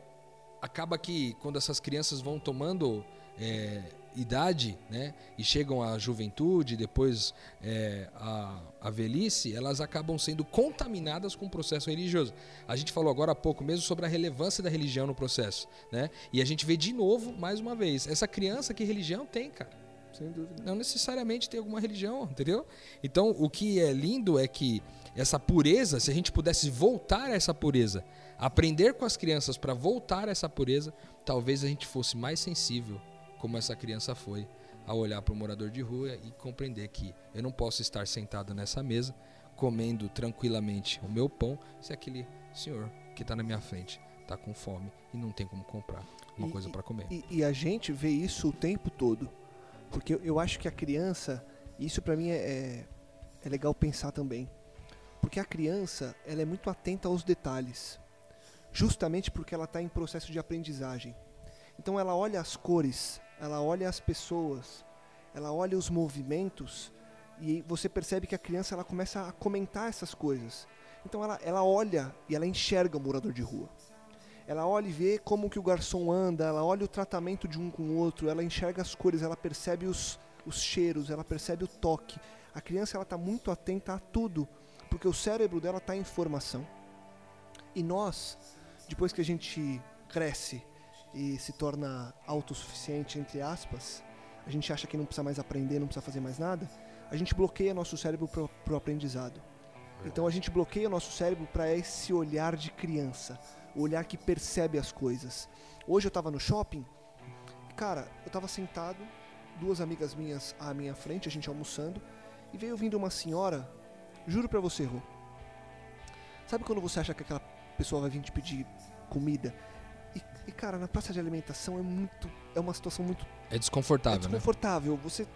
acaba que quando essas crianças vão tomando é, idade, né, e chegam à juventude, depois é, à, à velhice, elas acabam sendo contaminadas com o processo religioso. A gente falou agora há pouco mesmo sobre a relevância da religião no processo, né? E a gente vê de novo, mais uma vez, essa criança que religião tem, cara. Sem dúvida. Não necessariamente tem alguma religião, entendeu? Então, o que é lindo é que essa pureza, se a gente pudesse voltar a essa pureza aprender com as crianças para voltar a essa pureza, talvez a gente fosse mais sensível, como essa criança foi, a olhar para o morador de rua e compreender que eu não posso estar sentado nessa mesa comendo tranquilamente o meu pão se aquele senhor que está na minha frente está com fome e não tem como comprar uma e, coisa para comer. E, e, a gente vê isso o tempo todo, porque eu, eu acho que a criança, isso para mim é, é, é legal pensar também, porque a criança ela é muito atenta aos detalhes justamente porque ela está em processo de aprendizagem. Então ela olha as cores, ela olha as pessoas, ela olha os movimentos e você percebe que a criança ela começa a comentar essas coisas. Então ela, ela olha e ela enxerga o morador de rua. Ela olha e vê como que o garçom anda, ela olha o tratamento de um com o outro, ela enxerga as cores, ela percebe os, os cheiros, ela percebe o toque. A criança ela está muito atenta a tudo, porque o cérebro dela está em formação. E nós, depois que a gente cresce e se torna autossuficiente, entre aspas, a gente acha que não precisa mais aprender, não precisa fazer mais nada, a gente bloqueia nosso cérebro para o aprendizado. Então a gente bloqueia nosso cérebro para esse olhar de criança, o olhar que percebe as coisas. Hoje eu estava no shopping, cara, eu estava sentado, duas amigas minhas à minha frente, a gente almoçando, e veio vindo uma senhora, juro para você, Rô. Sabe quando você acha que aquela pessoa vai vir te pedir comida. E, e, cara, na praça de alimentação é muito. É uma situação muito. É desconfortável, é desconfortável. Né? Você,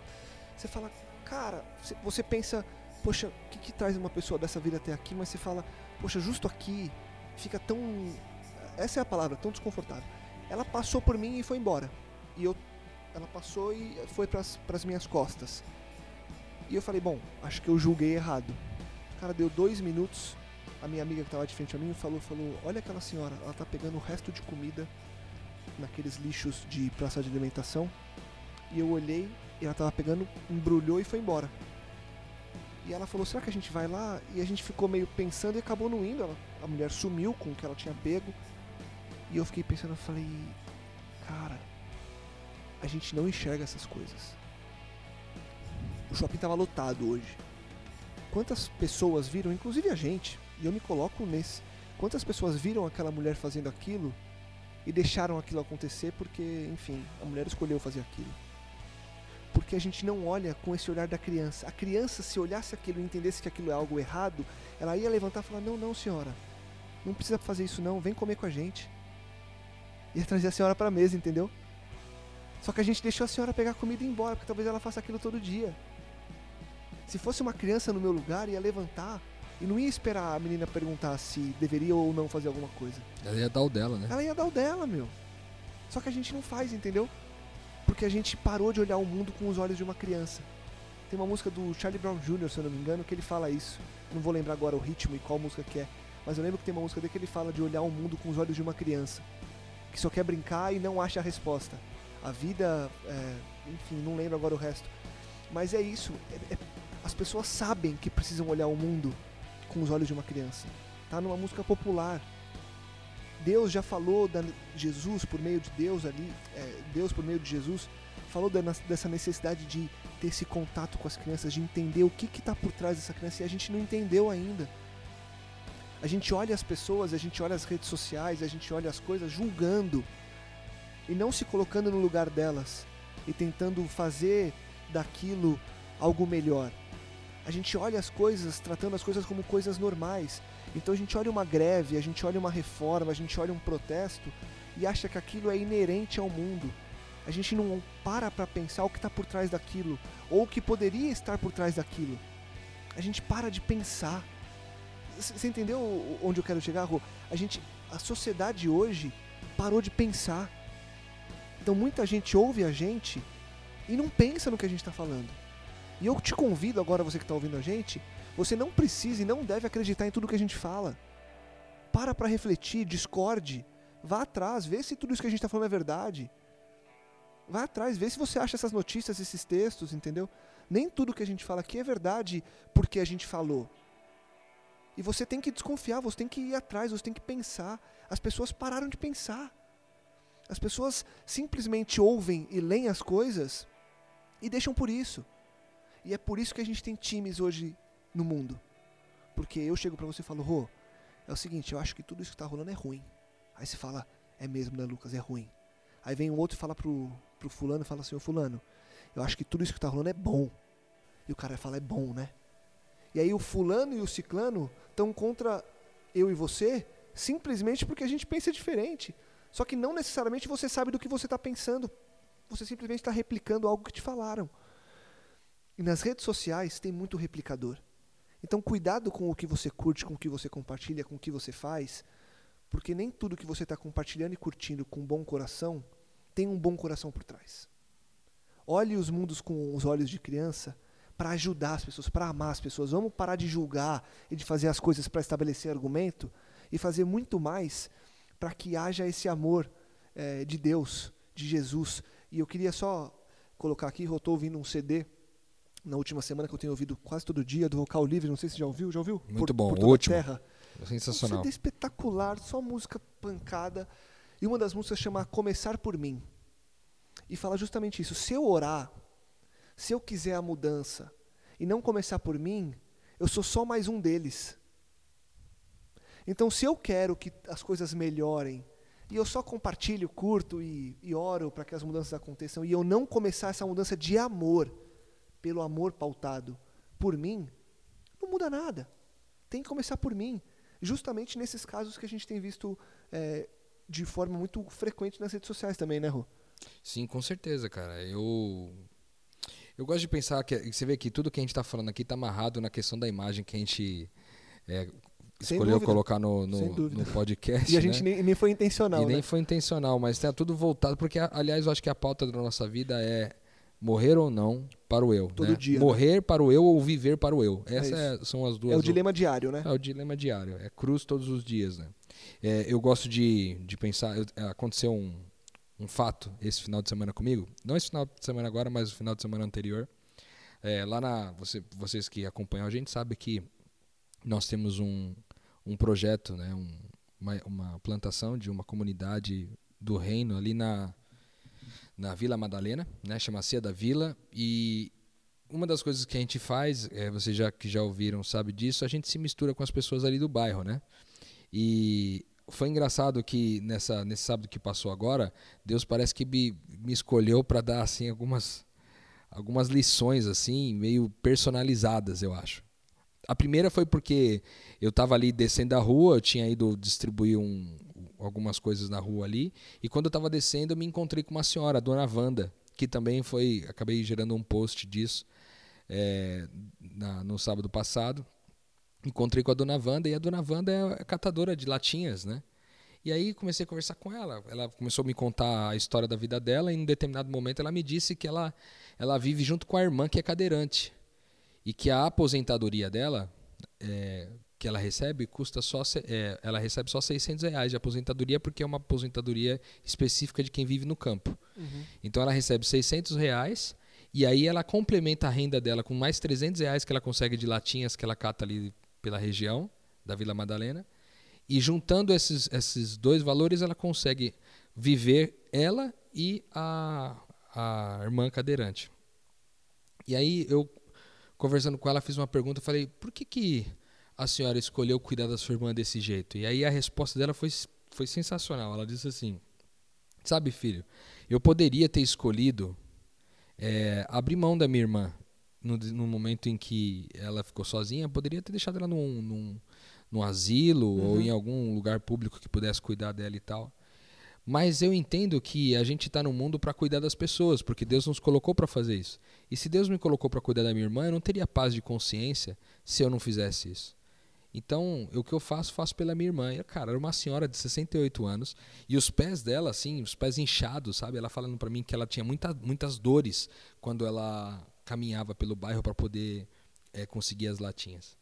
você fala, cara, você, você pensa, poxa, o que, que traz uma pessoa dessa vida até aqui? Mas você fala, poxa, justo aqui fica tão. Essa é a palavra, tão desconfortável. Ela passou por mim e foi embora. E eu. Ela passou e foi para as minhas costas. E eu falei, bom, acho que eu julguei errado. Cara, deu dois minutos, a minha amiga que estava de frente a mim falou, falou, olha aquela senhora, ela tá pegando o resto de comida naqueles lixos de praça de alimentação. E eu olhei e ela tava pegando, embrulhou e foi embora. E ela falou, será que a gente vai lá? E a gente ficou meio pensando e acabou não indo. Ela- a mulher sumiu com o que ela tinha pego. E eu fiquei pensando, eu falei, cara, a gente não enxerga essas coisas. O shopping estava lotado hoje. Quantas pessoas viram, inclusive a gente, e eu me coloco nesse. Quantas pessoas viram aquela mulher fazendo aquilo e deixaram aquilo acontecer porque, enfim, a mulher escolheu fazer aquilo. Porque a gente não olha com esse olhar da criança. A criança, se olhasse aquilo e entendesse que aquilo é algo errado, ela ia levantar e falar: Não, não, senhora, não precisa fazer isso, não, vem comer com a gente. Ia trazer a senhora para a mesa, entendeu? Só que a gente deixou a senhora pegar comida e ir embora, porque talvez ela faça aquilo todo dia. Se fosse uma criança no meu lugar, ia levantar e não ia esperar a menina perguntar se deveria ou não fazer alguma coisa. Ela ia dar o dela, né? Ela ia dar o dela, meu. Só que a gente não faz, entendeu? Porque a gente parou de olhar o mundo com os olhos de uma criança. Tem uma música do Charlie Brown Jr., se eu não me engano, que ele fala isso. Não vou lembrar agora o ritmo e qual música que é. Mas eu lembro que tem uma música dele que ele fala de olhar o mundo com os olhos de uma criança. Que só quer brincar e não acha a resposta. A vida, é, enfim, não lembro agora o resto. Mas é isso. é- é- as pessoas sabem que precisam olhar o mundo com os olhos de uma criança. Tá numa música popular. Deus já falou da Jesus por meio de Deus ali, é, Deus por meio de Jesus falou da- dessa necessidade de ter esse contato com as crianças, de entender o que está por trás dessa criança e a gente não entendeu ainda. A gente olha as pessoas, a gente olha as redes sociais, a gente olha as coisas julgando e não se colocando no lugar delas e tentando fazer daquilo algo melhor. A gente olha as coisas, tratando as coisas como coisas normais. Então a gente olha uma greve, a gente olha uma reforma, a gente olha um protesto e acha que aquilo é inerente ao mundo. A gente não para para pensar o que está por trás daquilo ou o que poderia estar por trás daquilo. A gente para de pensar. Você entendeu onde eu quero chegar, Rô? A gente, a sociedade hoje parou de pensar. Então muita gente ouve a gente e não pensa no que a gente está falando. E eu te convido agora, você que está ouvindo a gente, você não precisa e não deve acreditar em tudo que a gente fala. Para para refletir, discorde, vá atrás, vê se tudo isso que a gente está falando é verdade. Vá atrás, vê se você acha essas notícias, esses textos, entendeu? Nem tudo que a gente fala aqui é verdade porque a gente falou. E você tem que desconfiar, você tem que ir atrás, você tem que pensar. As pessoas pararam de pensar. As pessoas simplesmente ouvem e leem as coisas e deixam por isso. E é por isso que a gente tem times hoje no mundo. Porque eu chego pra você e falo, Rô, é o seguinte, eu acho que tudo isso que tá rolando é ruim. Aí você fala, é mesmo, né, Lucas, é ruim. Aí vem um outro e fala pro, pro fulano e fala assim, ô fulano, eu acho que tudo isso que tá rolando é bom. E o cara fala, é bom, né? E aí o fulano e o ciclano estão contra eu e você simplesmente porque a gente pensa diferente. Só que não necessariamente você sabe do que você está pensando. Você simplesmente está replicando algo que te falaram. E nas redes sociais tem muito replicador. Então cuidado com o que você curte, com o que você compartilha, com o que você faz, porque nem tudo que você está compartilhando e curtindo com bom coração tem um bom coração por trás. Olhe os mundos com os olhos de criança para ajudar as pessoas, para amar as pessoas. Vamos parar de julgar e de fazer as coisas para estabelecer argumento e fazer muito mais para que haja esse amor eh, de Deus, de Jesus. E eu queria só colocar aqui, eu estou ouvindo um CD na última semana que eu tenho ouvido quase todo dia, do Vocal Livre, não sei se já ouviu, já ouviu? Muito bom, por o toda a último. terra. Um Sensacional. CD espetacular, só música pancada. E uma das músicas chama Começar por Mim. E fala justamente isso. Se eu orar, se eu quiser a mudança e não começar por mim, eu sou só mais um deles. Então, se eu quero que as coisas melhorem e eu só compartilho, curto e, e oro para que as mudanças aconteçam e eu não começar essa mudança de amor, pelo amor pautado por mim, não muda nada. Tem que começar por mim. Justamente nesses casos que a gente tem visto é, de forma muito frequente nas redes sociais também, né, Rô? Sim, com certeza, cara. Eu eu gosto de pensar que você vê que tudo que a gente está falando aqui está amarrado na questão da imagem que a gente é, escolheu dúvida. colocar no, no, no podcast. E a né? gente nem, nem foi intencional, e nem né? foi intencional, mas tá tudo voltado porque, aliás, eu acho que a pauta da nossa vida é morrer ou não para o eu. Todo né? dia, né? Morrer para o eu ou viver para o eu. Essas isso. é- são as duas. É o dilema diário, né? É o dilema diário. É cruz todos os dias, né? É, eu gosto de, de pensar. eu- é, aconteceu um, um fato esse final de semana comigo. Não esse final de semana agora, mas o final de semana anterior. É, lá na. Você, vocês que acompanham a gente sabem que nós temos um, um projeto, né, um, uma, uma plantação de uma comunidade do reino ali na, na Vila Madalena, né, chama Cia da Vila. E uma das coisas que a gente faz, é, vocês já, que já ouviram sabe disso, a gente se mistura com as pessoas ali do bairro, né? E foi engraçado que nessa, nesse sábado que passou agora, Deus parece que me, me escolheu para dar assim algumas algumas lições assim, meio personalizadas, eu acho. A primeira foi porque eu estava ali descendo a rua, eu tinha ido distribuir um, algumas coisas na rua ali, e quando eu estava descendo eu me encontrei com uma senhora, a dona Wanda, que também foi, acabei gerando um post disso é, na, no sábado passado. Encontrei com a dona Wanda, e a dona Wanda é catadora de latinhas, né? E aí comecei a conversar com ela. Ela começou a me contar a história da vida dela e em um determinado momento ela me disse que ela, ela vive junto com a irmã que é cadeirante e que a aposentadoria dela é, que ela recebe custa só é, ela recebe só 600 reais de aposentadoria porque é uma aposentadoria específica de quem vive no campo. Uhum. Então ela recebe 600 reais e aí ela complementa a renda dela com mais 300 reais que ela consegue de latinhas que ela cata ali pela região da Vila Madalena. E juntando esses, esses dois valores, ela consegue viver ela e a, a irmã cadeirante. E aí eu, conversando com ela, fiz uma pergunta, falei, por que, que a senhora escolheu cuidar da sua irmã desse jeito? E aí a resposta dela foi, foi sensacional. Ela disse assim, sabe filho, eu poderia ter escolhido é, abrir mão da minha irmã no, no, momento em que ela ficou sozinha, poderia ter deixado ela num, num, num asilo uhum. ou em algum lugar público que pudesse cuidar dela e tal. Mas eu entendo que a gente está no mundo para cuidar das pessoas, porque Deus nos colocou para fazer isso. E se Deus me colocou para cuidar da minha irmã, eu não teria paz de consciência se eu não fizesse isso. Então, o que eu faço, faço pela minha irmã. E, cara, era uma senhora de 68 anos e os pés dela, assim, os pés inchados, sabe? Ela falando para mim que ela tinha muita, muitas dores quando ela caminhava pelo bairro para poder é, conseguir as latinhas.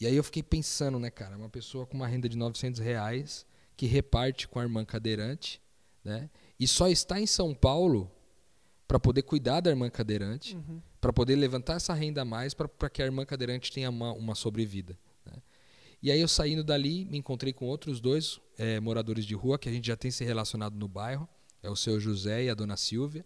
E aí eu fiquei pensando, né, cara, uma pessoa com uma renda de 900 reais que reparte com a irmã cadeirante, né, e só está em São Paulo para poder cuidar da irmã cadeirante, uhum. para poder levantar essa renda a mais para que a irmã cadeirante tenha uma, uma sobrevida. E aí eu saindo dali, me encontrei com outros dois é, moradores de rua que a gente já tem se relacionado no bairro, é o seu José e a dona Silvia,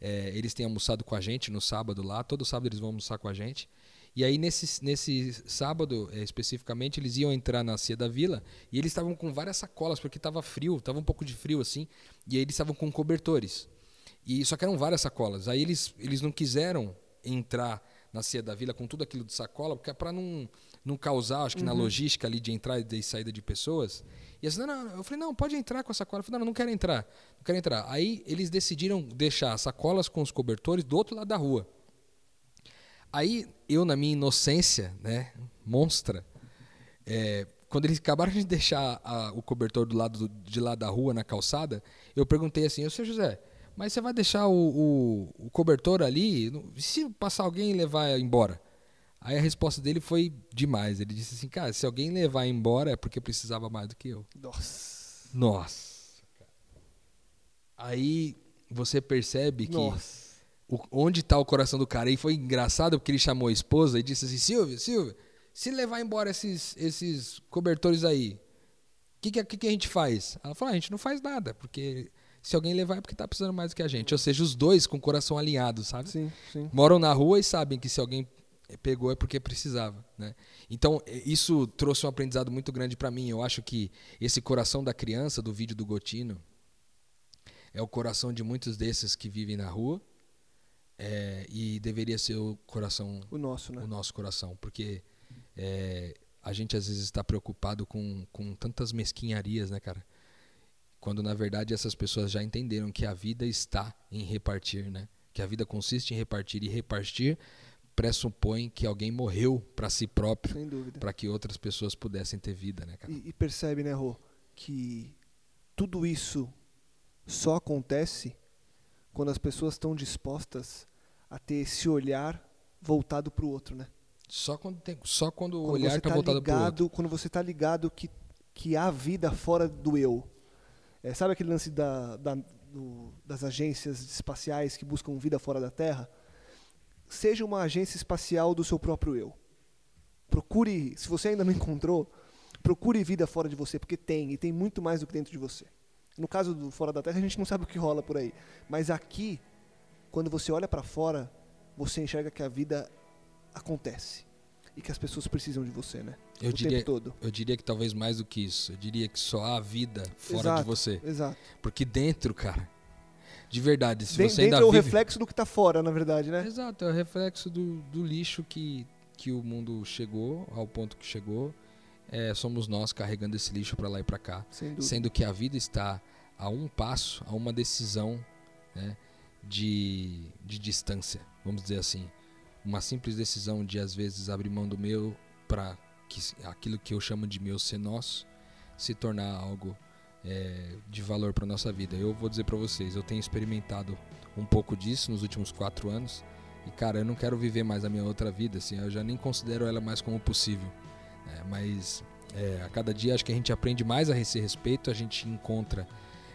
é, eles têm almoçado com a gente no sábado lá, todo sábado eles vão almoçar com a gente. E aí, nesse, nesse sábado, é, especificamente, eles iam entrar na Cia da Vila e eles estavam com várias sacolas, porque estava frio, estava um pouco de frio assim, e aí eles estavam com cobertores. E só que eram várias sacolas. Aí eles, eles não quiseram entrar na Cia da Vila com tudo aquilo de sacola, porque é para não, não causar, acho que uhum. na logística ali de entrada e saída de pessoas. E assim, não, não, eu falei, não, pode entrar com a sacola. Eu falei, não, não quero entrar, não quero entrar. Aí eles decidiram deixar sacolas com os cobertores do outro lado da rua. Aí eu, na minha inocência, né, monstra, é, quando eles acabaram de deixar a, o cobertor do lado do, de lá da rua, na calçada, eu perguntei assim, ô seu José, mas você vai deixar o, o, o cobertor ali? Se passar alguém e levar embora? Aí a resposta dele foi demais. Ele disse assim, cara, se alguém levar embora é porque precisava mais do que eu. Nossa. Nossa. Aí você percebe que o, onde está o coração do cara. E foi engraçado porque ele chamou a esposa e disse assim, Silvia, Silvia, se levar embora esses, esses cobertores aí, o que, que, que, a gente faz? Ela falou, ah, a gente não faz nada, porque se alguém levar é porque está precisando mais do que a gente. Ou seja, os dois com o coração alinhado, sabe? Sim, sim. Moram na rua e sabem que se alguém pegou é porque precisava, né? Então isso trouxe um aprendizado muito grande para mim. Eu acho que esse coração da criança do vídeo do Gotino é o coração de muitos desses que vivem na rua é, e deveria ser o coração o nosso, né? O nosso coração, porque é, a gente às vezes está preocupado com, com tantas mesquinharias, né, cara? Quando na verdade essas pessoas já entenderam que a vida está em repartir, né? Que a vida consiste em repartir e repartir pressupõe que alguém morreu para si próprio, para que outras pessoas pudessem ter vida, né, cara? E, e percebe, né, Rô, que tudo isso só acontece quando as pessoas estão dispostas a ter esse olhar voltado para o outro, né? Só quando tem, só quando, quando o olhar está tá voltado para o outro. Quando você está ligado que que há vida fora do eu. É, sabe aquele lance da, da do, das agências espaciais que buscam vida fora da Terra? seja uma agência espacial do seu próprio eu. Procure, se você ainda não [laughs] encontrou, procure vida fora de você, porque tem, e tem muito mais do que dentro de você. No caso do fora da Terra, a gente não sabe o que rola por aí. Mas aqui, quando você olha para fora, você enxerga que a vida acontece e que as pessoas precisam de você, né? Eu o diria, tempo todo. eu diria que talvez mais do que isso. Eu diria que só há vida fora Exato, de você. Exato. Porque dentro, cara, de verdade, se você dentro ainda é o reflexo do que está fora, na verdade, né? Exato, é o reflexo do, do lixo que, que o mundo chegou, ao ponto que chegou. É, somos nós carregando esse lixo para lá e para cá. Sendo que a vida está a um passo, a uma decisão né, de, de distância, vamos dizer assim. Uma simples decisão de, às vezes, abrir mão do meu para que aquilo que eu chamo de meu ser nosso se tornar algo é, de valor para nossa vida. Eu vou dizer para vocês, eu tenho experimentado um pouco disso nos últimos quatro anos e, cara, eu não quero viver mais a minha outra vida, assim, eu já nem considero ela mais como possível. né, mas é, a cada dia acho que a gente aprende mais a esse respeito, a gente encontra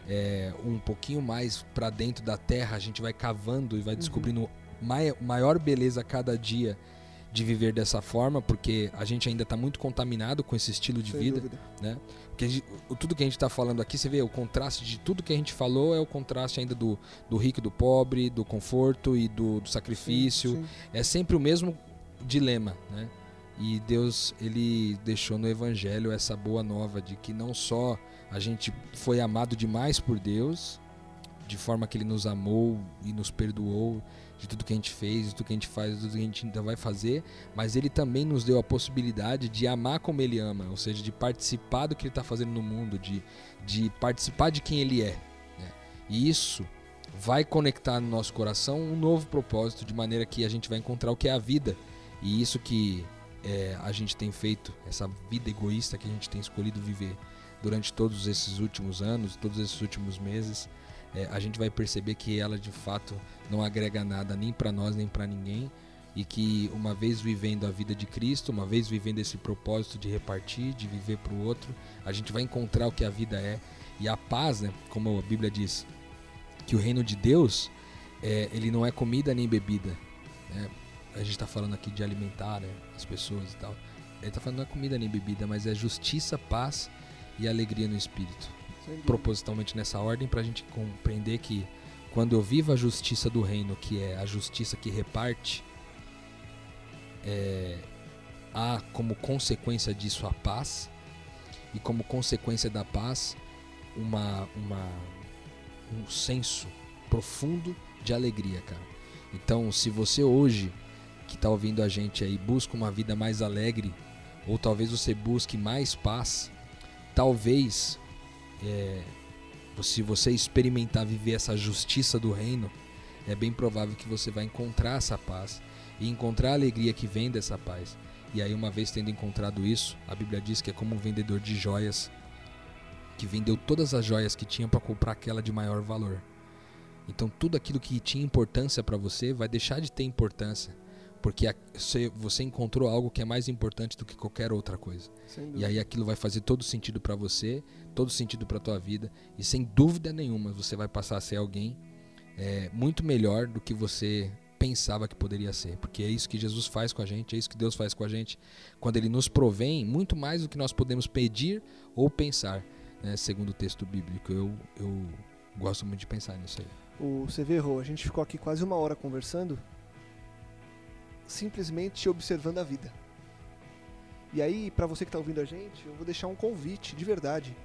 é, um pouquinho mais para dentro da terra, a gente vai cavando e vai descobrindo mai- maior beleza a cada dia de viver dessa forma, porque a gente ainda está muito contaminado com esse estilo de Sem vida. dúvida. Porque gente- o- tudo que a gente está falando aqui, você vê, o contraste de tudo que a gente falou é o contraste ainda do, do rico e do pobre, do conforto e do, do sacrifício. Sim, sim. É sempre o mesmo dilema, né? E Deus, ele deixou no evangelho essa boa nova de que não só a gente foi amado demais por Deus, de forma que ele nos amou e nos perdoou de tudo que a gente fez, de tudo que a gente faz, de tudo que a gente ainda vai fazer, mas ele também nos deu a possibilidade de amar como ele ama, ou seja, de participar do que ele está fazendo no mundo, de, de participar de quem ele é. né? E isso vai conectar no nosso coração um novo propósito, de maneira que a gente vai encontrar o que é a vida. E isso que é, a gente tem feito, essa vida egoísta que a gente tem escolhido viver durante todos esses últimos anos, todos esses últimos meses, é, a gente vai perceber que ela de fato não agrega nada nem para nós nem para ninguém e que uma vez vivendo a vida de Cristo, uma vez vivendo esse propósito de repartir, de viver para o outro, a gente vai encontrar o que a vida é e a paz, né, como a Bíblia diz, que o reino de Deus é, ele não é comida nem bebida, né? A gente está falando aqui de alimentar né, as pessoas e tal. Ele está falando não é comida nem bebida, mas é justiça, paz e alegria no espírito. Propositalmente nessa ordem para a gente compreender que quando eu vivo a justiça do reino, que é a justiça que reparte, é, há como consequência disso a paz e como consequência da paz uma, uma um senso profundo de alegria, cara. Então, se você hoje que está ouvindo a gente aí busca uma vida mais alegre ou talvez você busque mais paz, talvez é, se você experimentar viver essa justiça do reino, é bem provável que você vai encontrar essa paz e encontrar a alegria que vem dessa paz. E aí, uma vez tendo encontrado isso, a Bíblia diz que é como um vendedor de joias que vendeu todas as joias que tinha para comprar aquela de maior valor. Então, tudo aquilo que tinha importância para você vai deixar de ter importância, porque você, encontrou algo que é mais importante do que qualquer outra coisa. E aí aquilo vai fazer todo sentido para você, todo sentido para tua vida e sem dúvida nenhuma você vai passar a ser alguém é, muito melhor do que você pensava que poderia ser, porque é isso que Jesus faz com a gente, é isso que Deus faz com a gente, quando Ele nos provém muito mais do que nós podemos pedir ou pensar, né, segundo o texto bíblico. Eu, eu gosto muito de pensar nisso aí. O, você vê, Rô, a gente ficou aqui quase uma hora conversando, simplesmente observando a vida. E aí, pra você que tá ouvindo a gente, eu vou deixar um convite, de verdade.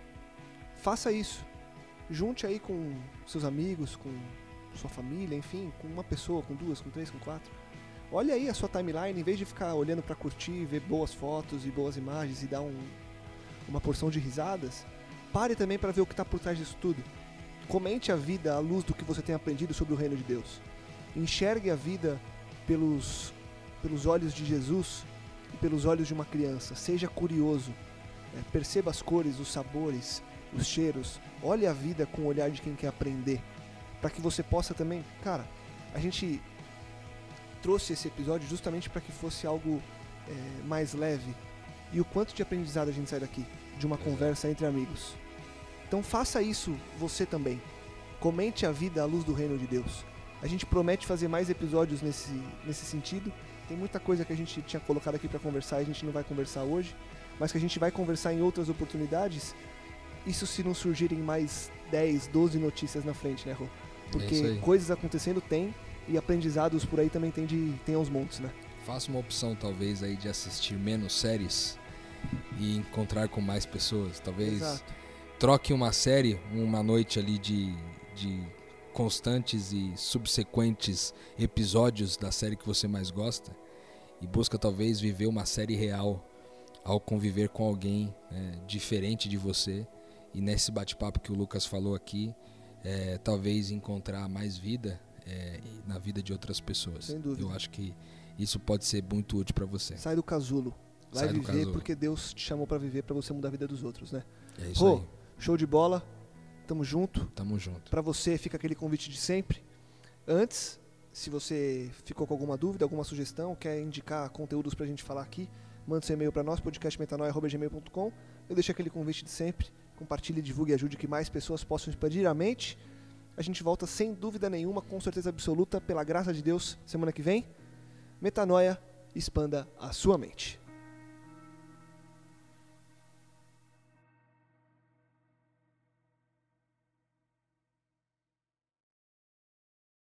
Faça isso. Junte aí com seus amigos, com sua família, enfim, com uma pessoa, com duas, com três, com quatro. Olha aí a sua timeline, em vez de ficar olhando pra curtir, ver boas fotos e boas imagens e dar um, uma porção de risadas, pare também pra ver o que tá por trás disso tudo. Comente a vida à luz do que você tem aprendido sobre o reino de Deus. Enxergue a vida pelos, pelos olhos de Jesus e pelos olhos de uma criança. Seja curioso. né? Perceba as cores, os sabores, os cheiros. Olhe a vida com o olhar de quem quer aprender. Para que você possa também. Cara, a gente trouxe esse episódio justamente para que fosse algo é, mais leve. E o quanto de aprendizado a gente sai daqui de uma conversa entre amigos. Então faça isso você também. Comente a vida à luz do reino de Deus. A gente promete fazer mais episódios nesse, nesse sentido. Tem muita coisa que a gente tinha colocado aqui para conversar e a gente não vai conversar hoje, mas que a gente vai conversar em outras oportunidades. Isso se não surgirem mais 10, 12 notícias na frente, né, Rô? Porque coisas acontecendo tem e aprendizados por aí também tem, de, tem aos montes, né? Faça uma opção, talvez, aí de assistir menos séries e encontrar com mais pessoas. Talvez Exato. troque uma série, uma noite ali de, de constantes e subsequentes episódios da série que você mais gosta e busca talvez viver uma série real ao conviver com alguém né, diferente de você e nesse bate-papo que o Lucas falou aqui é, talvez encontrar mais vida é, na vida de outras pessoas. Sem dúvida. Eu acho que isso pode ser muito útil para você. Sai do casulo. Vai Sai viver porque Deus te chamou para viver para você mudar a vida dos outros, né? É isso Rô, aí. Show de bola. Tamo junto. Tamo junto. Para você fica aquele convite de sempre. Antes, se você ficou com alguma dúvida, alguma sugestão, quer indicar conteúdos pra gente falar aqui, manda seu e-mail para nós, podcastmetanoia.gmail.com. Eu deixo aquele convite de sempre. Compartilhe, divulgue e ajude que mais pessoas possam expandir a mente. A gente volta sem dúvida nenhuma, com certeza absoluta, pela graça de Deus, semana que vem. Metanoia, expanda a sua mente.